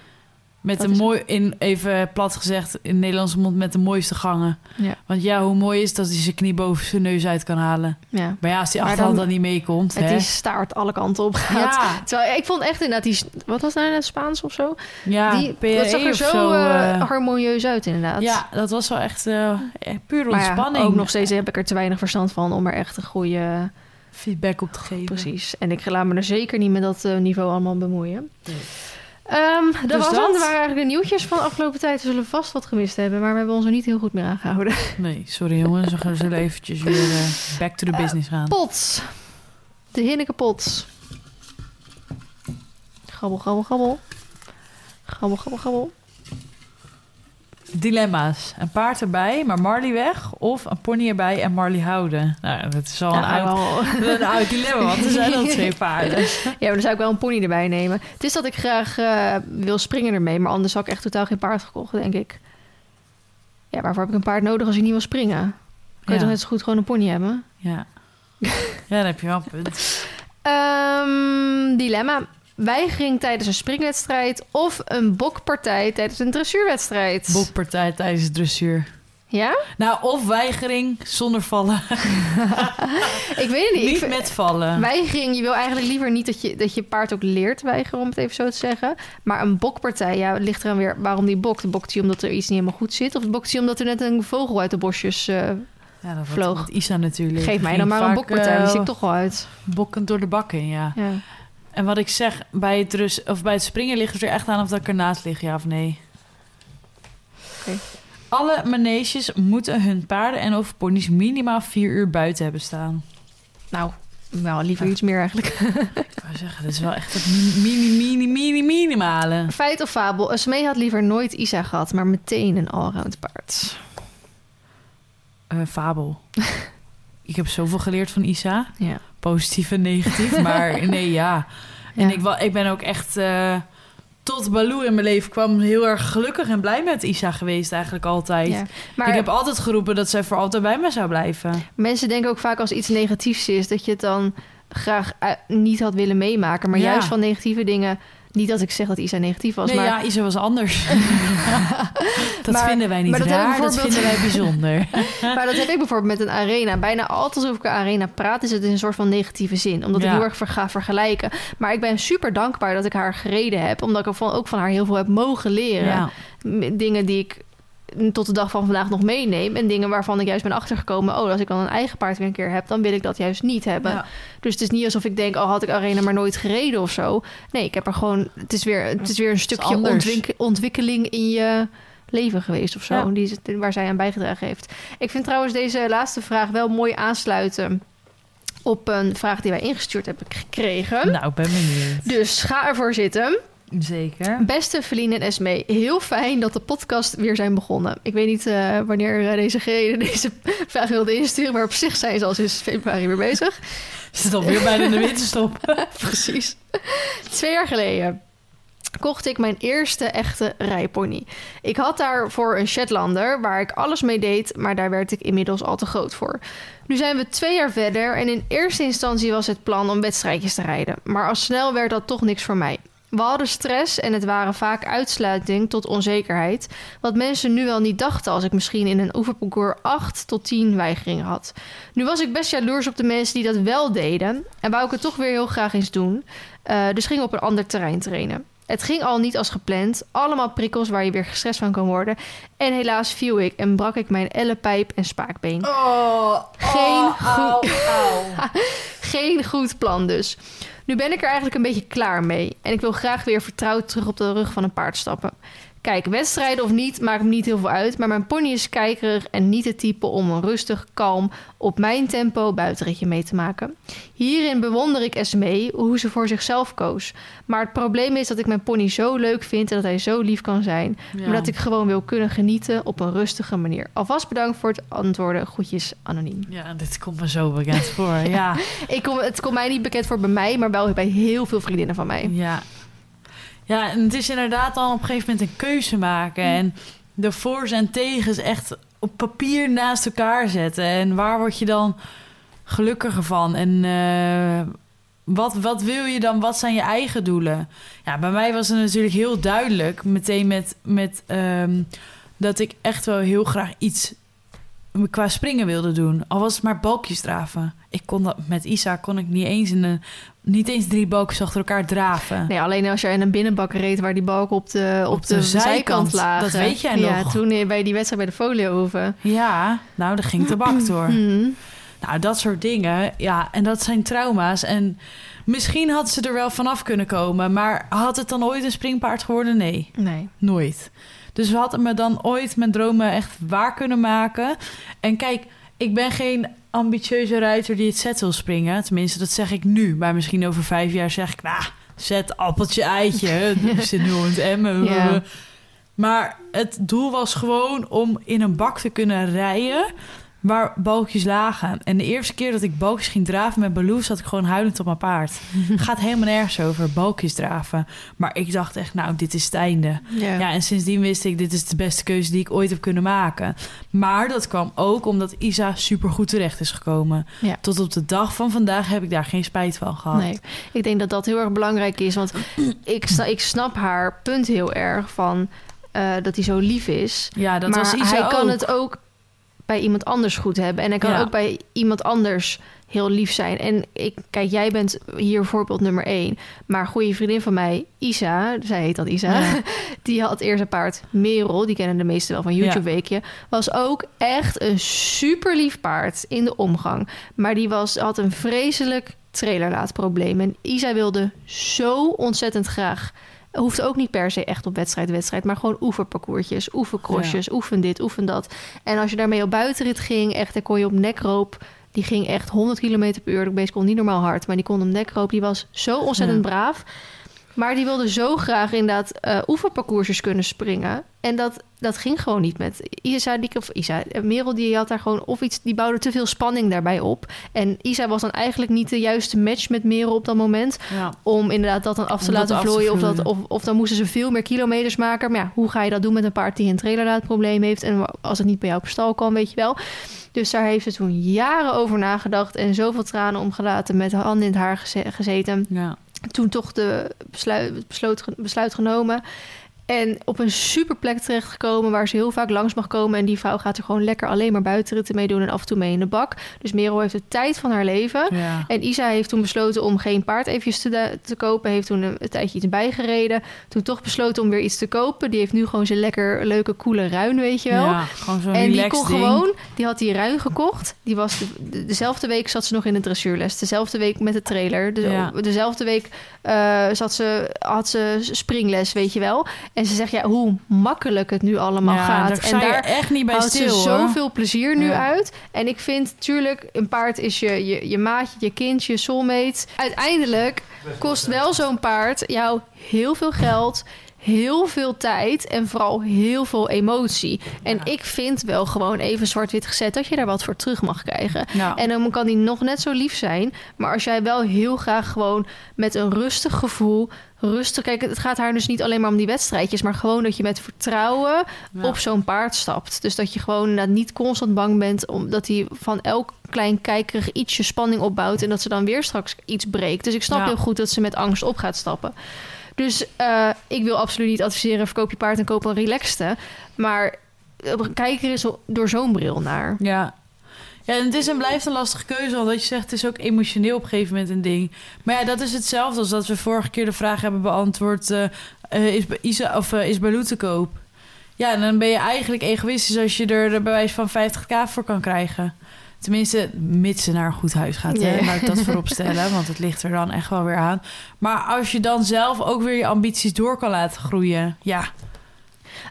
Speaker 1: Met
Speaker 2: Dat
Speaker 1: een
Speaker 2: is-
Speaker 1: mooi, in, even plat gezegd, in Nederlandse mond met de mooiste gangen.
Speaker 2: ja,
Speaker 1: Want ja, hoe mooi is dat hij zijn knie boven zijn neus uit kan halen.
Speaker 2: ja.
Speaker 1: Maar ja, als die achterhand
Speaker 2: dan-
Speaker 1: dan, niet meekomt,
Speaker 2: Het
Speaker 1: hè?
Speaker 2: die staart alle kanten op gaat.
Speaker 1: Ja,
Speaker 2: Terwijl ik vond echt inderdaad die... Wat was nou in het Spaans of zo?
Speaker 1: ja
Speaker 2: die,
Speaker 1: PRE
Speaker 2: dat zag er zo, eh,
Speaker 1: eh,
Speaker 2: harmonieus uit inderdaad.
Speaker 1: ja, dat was wel echt eh, puur
Speaker 2: ja,
Speaker 1: ontspanning.
Speaker 2: ook nog steeds heb ik er te weinig verstand van om er echt een goede...
Speaker 1: feedback op te geven.
Speaker 2: Precies. En ik laat me er zeker niet met dat niveau allemaal bemoeien.
Speaker 1: Nee.
Speaker 2: Ehm, dat
Speaker 1: Dus
Speaker 2: was
Speaker 1: dat?
Speaker 2: hem. Dat waren eigenlijk de nieuwtjes van de afgelopen tijd. We zullen vast wat gemist hebben, maar we hebben ons er niet heel goed meer aangehouden.
Speaker 1: Nee, sorry jongens. We gaan- zullen eventjes weer eh, back to the business gaan.
Speaker 2: Pots. De Hinneke Pots. Gabbel, gabbel, gabbel. Gabbel, gabbel, gabbel.
Speaker 1: Dilemma's. Een paard erbij, maar Marley weg. Of een pony erbij en Marley houden. Nou, dat is al een, oud,
Speaker 2: wel.
Speaker 1: een oud dilemma, want er zijn al twee paarden.
Speaker 2: Ja, maar dan zou ik wel een pony erbij nemen. Het is dat ik graag eh, wil springen ermee, maar anders had ik echt totaal geen paard gekocht, denk ik. Ja, waarvoor heb ik een paard nodig als ik niet wil springen? Kun je
Speaker 1: Ja.
Speaker 2: toch net zo goed gewoon een pony hebben?
Speaker 1: Ja. ja, dan heb je wel een punt.
Speaker 2: Ehm, dilemma. Weigering tijdens een springwedstrijd of een bokpartij tijdens een dressuurwedstrijd.
Speaker 1: Bokpartij tijdens dressuur.
Speaker 2: Ja?
Speaker 1: Nou, of weigering zonder vallen.
Speaker 2: Ik weet het niet.
Speaker 1: Niet met vallen.
Speaker 2: Weigering, je wil eigenlijk liever niet dat je, dat je paard ook leert weigeren, om het even zo te zeggen. Maar een bokpartij, ja, het ligt eraan weer waarom die bokt. Bokt hij omdat er iets niet helemaal goed zit? Of bokt hij omdat er net een vogel uit de bosjes... eh,
Speaker 1: Ja, dat
Speaker 2: vloog.
Speaker 1: Isa natuurlijk.
Speaker 2: geef mij dan maar een bokpartij, die
Speaker 1: eh,
Speaker 2: zie ik toch wel uit.
Speaker 1: Bokkend door de bakken, ja.
Speaker 2: Ja.
Speaker 1: En wat ik zeg, bij het, rus, of bij het springen ligt het er echt aan of dat ik ernaast lig, ja of nee. Alle maneges moeten hun paarden en of ponies minimaal vier uur buiten hebben staan.
Speaker 2: Nou, nou, liever iets meer eigenlijk.
Speaker 1: Ik wou zeggen, dat is wel echt het mini, mini, mini, mini, minimale.
Speaker 2: Feit of fabel? Smee had liever nooit Isa gehad, maar meteen een allround paard.
Speaker 1: Eh, fabel. ik heb zoveel geleerd van Isa.
Speaker 2: Ja.
Speaker 1: Positief en negatief, maar nee, ja. En
Speaker 2: Ja.
Speaker 1: ik, ik ben ook echt... eh, tot Baloo in mijn leven kwam heel erg gelukkig en blij met Isa geweest eigenlijk altijd.
Speaker 2: Ja. Maar
Speaker 1: ik heb altijd geroepen dat zij voor altijd bij me zou blijven.
Speaker 2: mensen denken ook vaak als iets negatiefs is, dat je het dan graag eh, niet had willen meemaken. Maar
Speaker 1: Ja.
Speaker 2: juist van negatieve dingen. Niet dat ik zeg dat Isa negatief was,
Speaker 1: nee,
Speaker 2: maar
Speaker 1: ja, Isa was anders. dat
Speaker 2: Maar-
Speaker 1: vinden wij niet
Speaker 2: maar dat
Speaker 1: vinden wij bijzonder.
Speaker 2: Maar dat heb ik bijvoorbeeld met een arena. Bijna altijd als ik een arena praat, is het in een soort van negatieve zin. Omdat ik heel erg ga vergelijken. Maar ik ben super dankbaar dat ik haar gereden heb. Omdat ik ook van haar heel veel heb mogen leren.
Speaker 1: Ja.
Speaker 2: Dingen die ik tot de dag van vandaag nog meeneem. En dingen waarvan ik juist ben achtergekomen. Oh, als ik dan een eigen paard weer een keer heb, dan wil ik dat juist niet hebben.
Speaker 1: Ja.
Speaker 2: Dus het is niet alsof ik denk, oh, had ik arena maar nooit gereden of zo. Nee, ik heb er gewoon. Het is weer, het is weer een stukje ontwik- ontwikkeling in je leven geweest of zo.
Speaker 1: Ja.
Speaker 2: Die, waar zij aan bijgedragen heeft. Ik vind trouwens deze laatste vraag wel mooi aansluiten op een vraag die wij ingestuurd hebben gekregen.
Speaker 1: Nou, ik ben benieuwd.
Speaker 2: Dus ga ervoor zitten.
Speaker 1: Zeker.
Speaker 2: Beste Feline en Esme, heel fijn dat de podcast weer zijn begonnen. Ik weet niet eh, wanneer eh, deze gereden deze vraag wilde insturen, maar op zich zijn ze al sinds februari weer bezig.
Speaker 1: Ze zit alweer bijna in de winterstop.
Speaker 2: Precies. Twee jaar geleden kocht ik mijn eerste echte rijpony. Ik had daarvoor een Shetlander waar ik alles mee deed, maar daar werd ik inmiddels al te groot voor. Nu zijn we twee jaar verder en in eerste instantie was het plan om wedstrijdjes te rijden. Maar al snel werd dat toch niks voor mij. We hadden stress en het waren vaak uitsluiting tot onzekerheid. Wat mensen nu wel niet dachten als ik misschien in een oefenparcours 8 tot 10 weigeringen had. Nu was ik best jaloers op de mensen die dat wel deden. En wou ik het toch weer heel graag eens doen. Uh, dus ging op een ander terrein trainen. Het ging al niet als gepland. Allemaal prikkels waar je weer gestrest van kan worden. En helaas viel ik en brak ik mijn ellepijp en spaakbeen.
Speaker 1: Oh,
Speaker 2: Geen
Speaker 1: oh,
Speaker 2: goed-
Speaker 1: au.
Speaker 2: Geen goed plan dus. Nu ben ik er eigenlijk een beetje klaar mee. En ik wil graag weer vertrouwd terug op de rug van een paard stappen. Kijk, wedstrijden of niet, maakt me niet heel veel uit. Maar mijn pony is kijkerig en niet het type om een rustig, kalm, op mijn tempo buitenritje mee te maken. Hierin bewonder ik Esmee hoe ze voor zichzelf koos. Maar het probleem is dat ik mijn pony zo leuk vind en dat hij zo lief kan zijn.
Speaker 1: Ja.
Speaker 2: Maar dat ik gewoon wil kunnen genieten op een rustige manier. Alvast bedankt voor het antwoorden. Groetjes, anoniem.
Speaker 1: Ja, dit komt me zo bekend voor. Ja,
Speaker 2: Ik kom, het komt mij niet bekend voor bij mij, maar wel bij heel veel vriendinnen van mij.
Speaker 1: ja. Ja, en het is inderdaad dan op een gegeven moment een keuze maken. En de voor's en tegens echt op papier naast elkaar zetten. En waar word je dan gelukkiger van? En eh, wat, wat wil je dan? Wat zijn je eigen doelen? Ja, bij mij was het natuurlijk heel duidelijk. Meteen met, met ehm, dat ik echt wel heel graag iets qua springen wilde doen. Al was het maar balkjes draven. Ik kon dat met Isa kon ik niet eens in een, niet eens drie balkjes achter elkaar draven.
Speaker 2: Nee, alleen als jij in een binnenbak reed waar die balken op de, op, de, zijkant, lagen.
Speaker 1: dat weet jij
Speaker 2: Ja,
Speaker 1: nog.
Speaker 2: toen eh, bij die wedstrijd bij de foliohoeven.
Speaker 1: Ja, nou, daar ging de bak door.
Speaker 2: Mhm.
Speaker 1: Nou, dat soort dingen. Ja, en dat zijn trauma's. En misschien had ze er wel vanaf kunnen komen. Maar had het dan ooit een springpaard geworden? Nee,
Speaker 2: Nee.
Speaker 1: nooit. Dus we hadden me dan ooit mijn dromen echt waar kunnen maken. En kijk, ik ben geen ambitieuze ruiter die het zet wil springen. Tenminste, dat zeg ik nu. Maar misschien over vijf jaar zeg ik... Nou, zet appeltje, eitje. Ik zit nu in het emmen.
Speaker 2: Ja.
Speaker 1: Maar het doel was gewoon om in een bak te kunnen rijden waar balkjes lagen. En de eerste keer dat ik balkjes ging draven met Baloo... zat ik gewoon huilend op mijn paard. Gaat helemaal nergens over, balkjes draven. Maar ik dacht echt, nou, dit is het einde.
Speaker 2: Ja.
Speaker 1: Ja, en sindsdien wist ik, dit is de beste keuze die ik ooit heb kunnen maken. Maar dat kwam ook omdat Isa supergoed terecht is gekomen.
Speaker 2: Ja.
Speaker 1: Tot op de dag van vandaag heb ik daar geen spijt van gehad.
Speaker 2: Nee, ik denk dat dat heel erg belangrijk is. Want ik, ik snap haar punt heel erg van eh, dat hij zo lief is.
Speaker 1: Ja, dat
Speaker 2: maar
Speaker 1: was Isa
Speaker 2: hij kan het ook bij iemand anders goed hebben. En hij kan
Speaker 1: Ja.
Speaker 2: ook bij iemand anders heel lief zijn. En ik, kijk, jij bent hier voorbeeld nummer één. Maar een goede vriendin van mij, Isa, zij heet dan Isa,
Speaker 1: Ja.
Speaker 2: die had eerst een paard. Merel, die kennen de meesten wel van YouTube Weekje, was ook echt een super lief paard in de omgang. Maar die was, had een vreselijk trailerlaadprobleem. En Isa wilde zo ontzettend graag. Hoeft ook niet per se echt op wedstrijd, wedstrijd, maar gewoon oefenparcoursjes, oefencrossjes, oefen dit, oefen dat. En als je daarmee op buitenrit ging, echt, dan kon je op nekroop. Die ging echt 100 km per uur. De beest kon niet normaal hard, maar die kon op nekroop. Die was zo ontzettend
Speaker 1: Ja.
Speaker 2: braaf. Maar die wilde zo graag inderdaad eh oefenparcoursjes kunnen springen. En dat, dat ging gewoon niet met Isa. Die, of Isa, eh, Merel die had daar gewoon of iets, die bouwde te veel spanning daarbij op. En Isa was dan eigenlijk niet de juiste match met Merel op dat moment.
Speaker 1: Ja.
Speaker 2: Om inderdaad dat dan af te
Speaker 1: Om
Speaker 2: laten vlooien. Of, dat, of, of dan moesten ze veel meer kilometers maken. Maar ja, hoe ga je dat doen met een paard die een trailerlaadprobleem heeft? En als het niet bij jou op stal kan, weet je wel. Dus daar heeft ze toen jaren over nagedacht. En zoveel tranen omgelaten met de handen in het haar geze- gezeten
Speaker 1: Ja.
Speaker 2: toen toch de besluit, besloot, besluit genomen. En op een super plek terechtgekomen waar ze heel vaak langs mag komen. En die vrouw gaat er gewoon lekker alleen maar buitenritten mee doen en af en toe mee in de bak. Dus Merel heeft de tijd van haar leven.
Speaker 1: Ja.
Speaker 2: En Isa heeft toen besloten om geen paard eventjes te, te kopen. Heeft toen een, een tijdje iets bijgereden. Toen toch besloten om weer iets te kopen. Die heeft nu gewoon zijn lekker leuke, coole ruin, weet je wel.
Speaker 1: Ja, gewoon zo'n
Speaker 2: En die kon
Speaker 1: ding.
Speaker 2: gewoon, die had die ruin gekocht. Die was de, de- dezelfde week zat ze nog in de dressuurles. Dezelfde week met de trailer. De,
Speaker 1: Ja.
Speaker 2: Dezelfde week eh, zat ze, had ze springles, weet je wel. En ze zegt ja, hoe makkelijk het nu allemaal
Speaker 1: Ja,
Speaker 2: gaat.
Speaker 1: daar
Speaker 2: en daar
Speaker 1: echt niet bij
Speaker 2: houdt
Speaker 1: stil,
Speaker 2: ze
Speaker 1: hoor.
Speaker 2: zoveel plezier nu
Speaker 1: Ja.
Speaker 2: uit. En ik vind, tuurlijk, een paard is je, je, je maatje, je kindje, je soulmate. Uiteindelijk kost wel zo'n paard jou heel veel geld, heel veel tijd en vooral heel veel emotie. En ik vind wel gewoon even zwart-wit gezet dat je daar wat voor terug mag krijgen.
Speaker 1: Ja.
Speaker 2: En dan kan die nog net zo lief zijn. Maar als jij wel heel graag gewoon met een rustig gevoel. Rustig. Kijk, het gaat haar dus niet alleen maar om die wedstrijdjes. Maar gewoon dat je met vertrouwen
Speaker 1: Ja.
Speaker 2: op zo'n paard stapt. Dus dat je gewoon niet constant bang bent. omdat hij van elk klein kijkerig ietsje spanning opbouwt. En dat ze dan weer straks iets breekt. Dus ik snap
Speaker 1: Ja.
Speaker 2: heel goed dat ze met angst op gaat stappen. Dus eh, ik wil absoluut niet adviseren: verkoop je paard en koop een relaxte. Maar eh, kijk er eens door zo'n bril naar.
Speaker 1: Ja. Ja, en het is en blijft een lastige keuze, wat je zegt, het is ook emotioneel op een gegeven moment een ding. Maar ja, dat is hetzelfde als dat we vorige keer de vraag hebben beantwoord: eh, eh, is, Isa, of, eh, is Baloo te koop? Ja, en dan ben je eigenlijk egoïstisch als je er de bewijs van 50k voor kan krijgen. Tenminste, mits ze naar een goed huis gaat. Hè?
Speaker 2: Ja.
Speaker 1: Laat ik dat voorop stellen, want het ligt er dan echt wel weer aan. Maar als je dan zelf ook weer je ambities door kan laten groeien. Ja,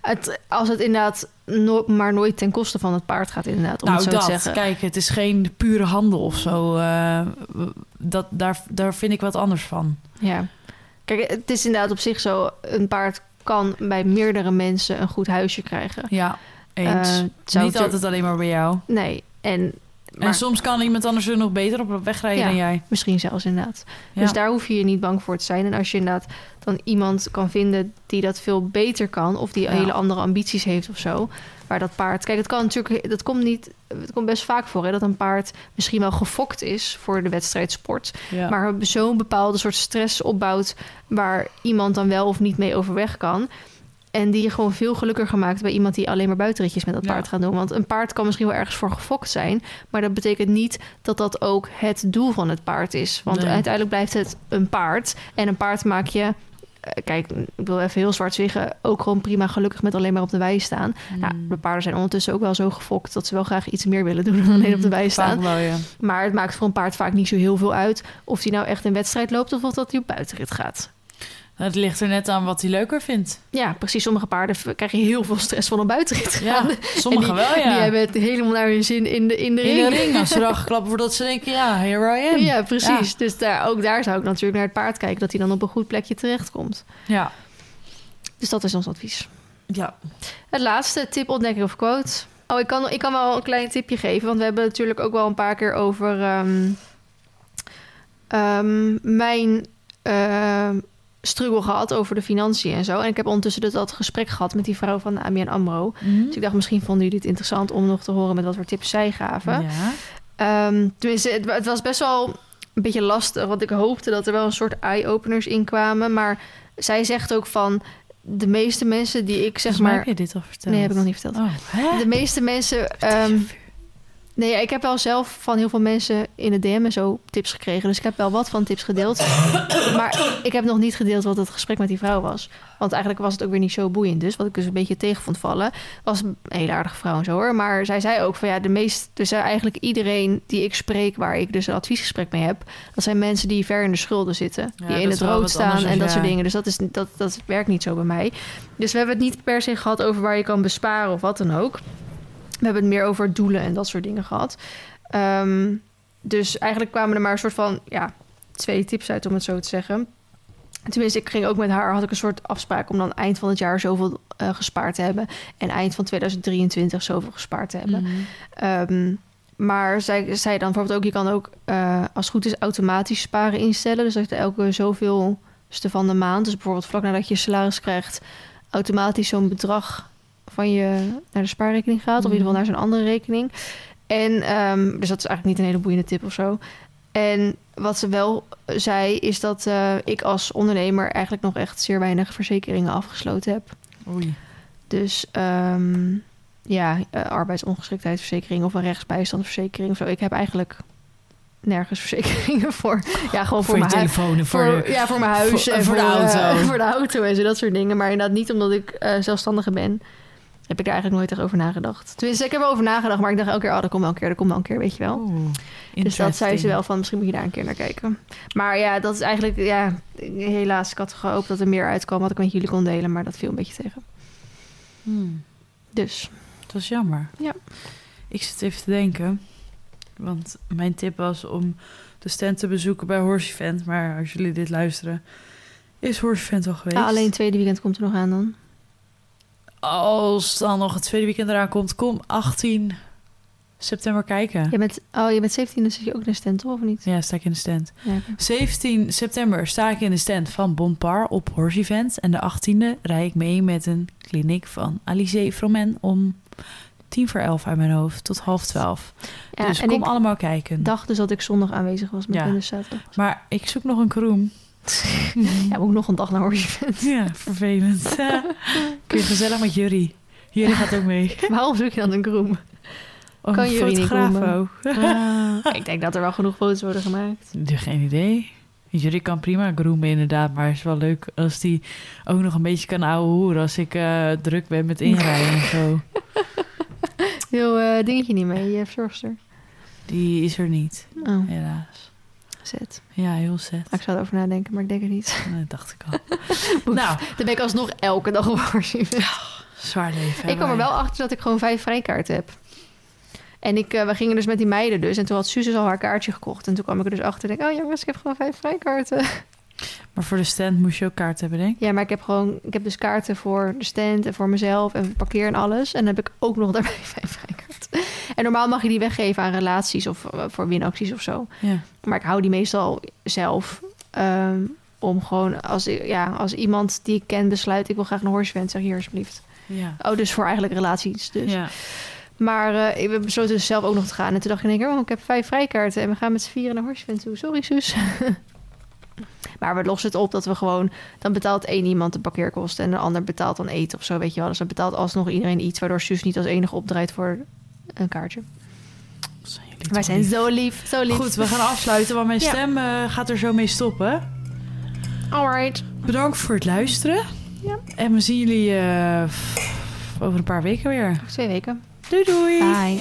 Speaker 2: Het, als het inderdaad no- maar nooit ten koste van het paard gaat, inderdaad, om
Speaker 1: nou,
Speaker 2: het zo
Speaker 1: dat.
Speaker 2: te zeggen.
Speaker 1: Kijk, het is geen pure handel of zo. eh, dat, daar, daar vind ik wat anders van.
Speaker 2: Ja. Kijk, het is inderdaad op zich zo, een paard kan bij meerdere mensen een goed huisje krijgen.
Speaker 1: Ja, eens.
Speaker 2: Eh,
Speaker 1: Niet altijd alleen maar bij jou.
Speaker 2: Nee, en, maar
Speaker 1: En soms kan iemand anders er nog beter op wegrijden
Speaker 2: Ja.
Speaker 1: dan jij.
Speaker 2: misschien zelfs inderdaad.
Speaker 1: Ja.
Speaker 2: Dus daar hoef je je niet bang voor te zijn. En als je inderdaad dan iemand kan vinden die dat veel beter kan... of die
Speaker 1: Ja.
Speaker 2: hele andere ambities heeft of zo... waar dat paard... Kijk, het kan natuurlijk... Dat komt niet... Het komt best vaak voor hè, dat een paard misschien wel gefokt is... voor de wedstrijdsport.
Speaker 1: Ja.
Speaker 2: maar zo'n bepaalde soort stress opbouwt waar iemand dan wel of niet mee overweg kan. En die je gewoon veel gelukkiger maakt bij iemand die alleen maar buitenritjes met dat
Speaker 1: Ja.
Speaker 2: paard gaat doen. Want een paard kan misschien wel ergens voor gefokt zijn, maar dat betekent niet dat dat ook het doel van het paard is. Want
Speaker 1: Nee.
Speaker 2: uiteindelijk blijft het een paard. En een paard maak je. eh, Kijk, ik wil even heel zwart zeggen. Ook gewoon prima gelukkig met alleen maar op de wei staan. Nou,
Speaker 1: Mm.
Speaker 2: de paarden zijn ondertussen ook wel zo gefokt dat ze wel graag iets meer willen doen dan alleen op de wei staan.
Speaker 1: Vaak wel, ja.
Speaker 2: Maar het maakt voor een paard vaak niet zo heel veel uit of hij nou echt een wedstrijd loopt of dat hij op buitenrit gaat.
Speaker 1: Het ligt er net aan wat hij leuker vindt.
Speaker 2: Ja, precies. Sommige paarden krijgen heel veel stress van een buitenrit
Speaker 1: Ja,
Speaker 2: die,
Speaker 1: wel, ja.
Speaker 2: Die hebben het helemaal naar hun zin in de, in de
Speaker 1: In
Speaker 2: ring.
Speaker 1: de ring, als ze dan geklapt wordt, dat ze denken, ja, here I am.
Speaker 2: Ja, precies. Dus daar, ook daar zou ik natuurlijk naar het paard kijken... dat hij dan op een goed plekje terechtkomt.
Speaker 1: Ja.
Speaker 2: Dus dat is ons advies.
Speaker 1: ja.
Speaker 2: Het laatste, tip, ontdekking of quote. Oh, ik kan, ik kan wel een klein tipje geven. Want we hebben natuurlijk ook wel een paar keer over... ehm, ehm, mijn ehm, struggle gehad over de financiën en zo. En ik heb ondertussen dus dat gesprek gehad met die vrouw van ABN AMRO.
Speaker 1: Mhm.
Speaker 2: Dus ik dacht, misschien vonden jullie het interessant om nog te horen met wat voor tips zij gaven.
Speaker 1: Ja.
Speaker 2: Ehm, tenminste, het, het was best wel een beetje lastig, want ik hoopte dat er wel een soort eye-openers in kwamen. Maar zij zegt ook van de meeste mensen die ik zeg maar.
Speaker 1: heb je dit al verteld.
Speaker 2: Nee, heb ik nog niet verteld.
Speaker 1: Oh?
Speaker 2: De meeste mensen. Nee, ik heb wel zelf van heel veel mensen in de DM en zo tips gekregen. Dus ik heb wel wat van tips gedeeld. maar ik heb nog niet gedeeld wat het gesprek met die vrouw was. Want eigenlijk was het ook weer niet zo boeiend. Dus wat ik dus een beetje tegen vond vallen. Was een hele aardige vrouw en zo hoor. Maar zij zei ook van ja, de meest. Dus eigenlijk iedereen die ik spreek, waar ik dus een adviesgesprek mee heb. Dat zijn mensen die ver in de schulden zitten.
Speaker 1: Ja,
Speaker 2: die in het rood staan
Speaker 1: anders
Speaker 2: en dat soort dingen. Dus dat, is, dat, dat werkt niet zo bij mij. Dus we hebben het niet per se gehad over waar je kan besparen of wat dan ook. We hebben het meer over doelen en dat soort dingen gehad. Ehm, dus eigenlijk kwamen er maar een soort van ja, twee tips uit, om het zo te zeggen. Tenminste, ik ging ook met haar, had ik een soort afspraak om dan eind van het jaar zoveel eh, gespaard te hebben. En eind van 2023 zoveel gespaard te hebben.
Speaker 1: Mhm.
Speaker 2: Ehm, maar zij zei dan bijvoorbeeld ook, je kan ook eh, als het goed is automatisch sparen instellen. Dus dat je elke zoveelste van de maand, dus bijvoorbeeld vlak nadat je salaris krijgt, automatisch zo'n bedrag van je naar de spaarrekening gaat. Of in ieder geval naar zo'n andere rekening. En ehm, dus dat is eigenlijk niet een hele boeiende tip of zo. En wat ze wel zei, is dat eh, ik als ondernemer eigenlijk nog echt zeer weinig verzekeringen afgesloten heb.
Speaker 1: Oei.
Speaker 2: Dus ehm, ja, eh, arbeidsongeschiktheidsverzekering of een rechtsbijstandverzekering of zo. Ik heb eigenlijk nergens verzekeringen voor. Ja, gewoon voor, mijn
Speaker 1: telefoon en voor,
Speaker 2: ja, voor mijn huis
Speaker 1: voor-
Speaker 2: en
Speaker 1: voor de
Speaker 2: eh,
Speaker 1: auto.
Speaker 2: voor de auto en zo, dat soort dingen. Maar inderdaad niet omdat ik eh, zelfstandige ben. Heb ik daar eigenlijk nooit echt over nagedacht. Tenminste, ik heb er over nagedacht, maar ik dacht elke keer, oh, dat komt wel een keer, dat komt wel een keer, weet je wel. Dus dat zei ze wel van, misschien moet je daar een keer naar kijken. Maar ja, dat is eigenlijk, ja, helaas. Ik had gehoopt dat er meer uitkwam, wat ik met jullie kon delen, maar dat viel een beetje tegen.
Speaker 1: Hmm,
Speaker 2: Dus,
Speaker 1: dat is jammer.
Speaker 2: Ja.
Speaker 1: Ik zit even te denken. Want mijn tip was om de stand te bezoeken bij Horse Event. Maar als jullie dit luisteren, is Horse Event al geweest.
Speaker 2: ah, alleen het tweede weekend komt er nog aan dan.
Speaker 1: Als dan nog het tweede weekend eraan komt, kom 18 september kijken.
Speaker 2: Je bent, oh, je bent 17, dus zit je ook in de stand, toch? Of niet?
Speaker 1: Ja, sta ik in de stand.
Speaker 2: Ja, oké.
Speaker 1: 17 september sta ik in de stand van Bonpar op Horse Event. En de 18e rij ik mee met een kliniek van Alice Fromen om tien voor elf uit mijn hoofd tot half twaalf.
Speaker 2: Ja,
Speaker 1: dus
Speaker 2: en
Speaker 1: kom
Speaker 2: ik
Speaker 1: allemaal kijken.
Speaker 2: dacht dus dat ik zondag aanwezig was met
Speaker 1: Ja.
Speaker 2: dus zaterdag.
Speaker 1: Maar ik zoek nog een kroem.
Speaker 2: Ja, moet ik nog een dag naar Horse Event.
Speaker 1: Ja, vervelend. Kun je gezellig met Jury. Jury gaat ook mee.
Speaker 2: Waarom zoek je dan een groom?
Speaker 1: Oh,
Speaker 2: Kan Jury niet
Speaker 1: ook.
Speaker 2: Ah, ik denk dat er wel genoeg foto's worden gemaakt.
Speaker 1: Geen idee. Jury kan prima groemen inderdaad, maar het is wel leuk als die ook nog een beetje kan ouwe hoeren als ik eh, druk ben met inrijden en zo.
Speaker 2: Heel eh, dingetje niet mee, je verzorgster.
Speaker 1: Die is er niet,
Speaker 2: Oh,
Speaker 1: helaas. Ja, heel zet.
Speaker 2: Ik zou erover nadenken, maar ik denk het niet.
Speaker 1: Dat dacht ik al. Nou,
Speaker 2: Dan ben ik alsnog elke dag op
Speaker 1: zwaar leven.
Speaker 2: Ik kwam er wel achter dat ik gewoon vijf vrijkaarten heb. En ik, eh, we gingen dus met die meiden dus. En toen had Suze al haar kaartje gekocht. En toen kwam ik er dus achter. En ik, oh jongens, ik heb gewoon vijf vrijkaarten.
Speaker 1: Maar voor de stand moest je ook kaart hebben, denk ik.
Speaker 2: Ja, maar ik heb gewoon... Ik heb dus kaarten voor de stand en voor mezelf. En parkeer en alles. En dan heb ik ook nog daarbij vijf vrijkaarten. En normaal mag je die weggeven aan relaties of eh, voor winacties of zo.
Speaker 1: Ja.
Speaker 2: Maar ik hou die meestal zelf. ehm, om gewoon, als, ja, als iemand die ik ken besluit... ik wil graag een horsevent, zeg hier alsjeblieft.
Speaker 1: Ja.
Speaker 2: Oh, dus voor eigenlijk relaties dus.
Speaker 1: ja.
Speaker 2: Maar ik heb besloten dus zelf ook nog te gaan. En toen dacht ik in één keer, oh, ik heb vijf vrijkaarten... en we gaan met z'n vieren naar Horsevent toe. Sorry, Suus. maar we lossen het op dat we gewoon... dan betaalt één iemand de parkeerkosten... en de ander betaalt dan eten of zo, weet je wel. Dus dan betaalt alsnog iedereen iets... waardoor Suus niet als enige opdraait voor een kaartje.
Speaker 1: Zijn jullie
Speaker 2: Wij zijn
Speaker 1: lief.
Speaker 2: zo lief, zo lief.
Speaker 1: Goed, we gaan afsluiten, want mijn
Speaker 2: Ja.
Speaker 1: stem eh, gaat er zo mee stoppen.
Speaker 2: Alright.
Speaker 1: Bedankt voor het luisteren.
Speaker 2: Ja.
Speaker 1: En we zien jullie eh, over een paar weken weer.
Speaker 2: Twee weken.
Speaker 1: Doei doei!
Speaker 2: Bye.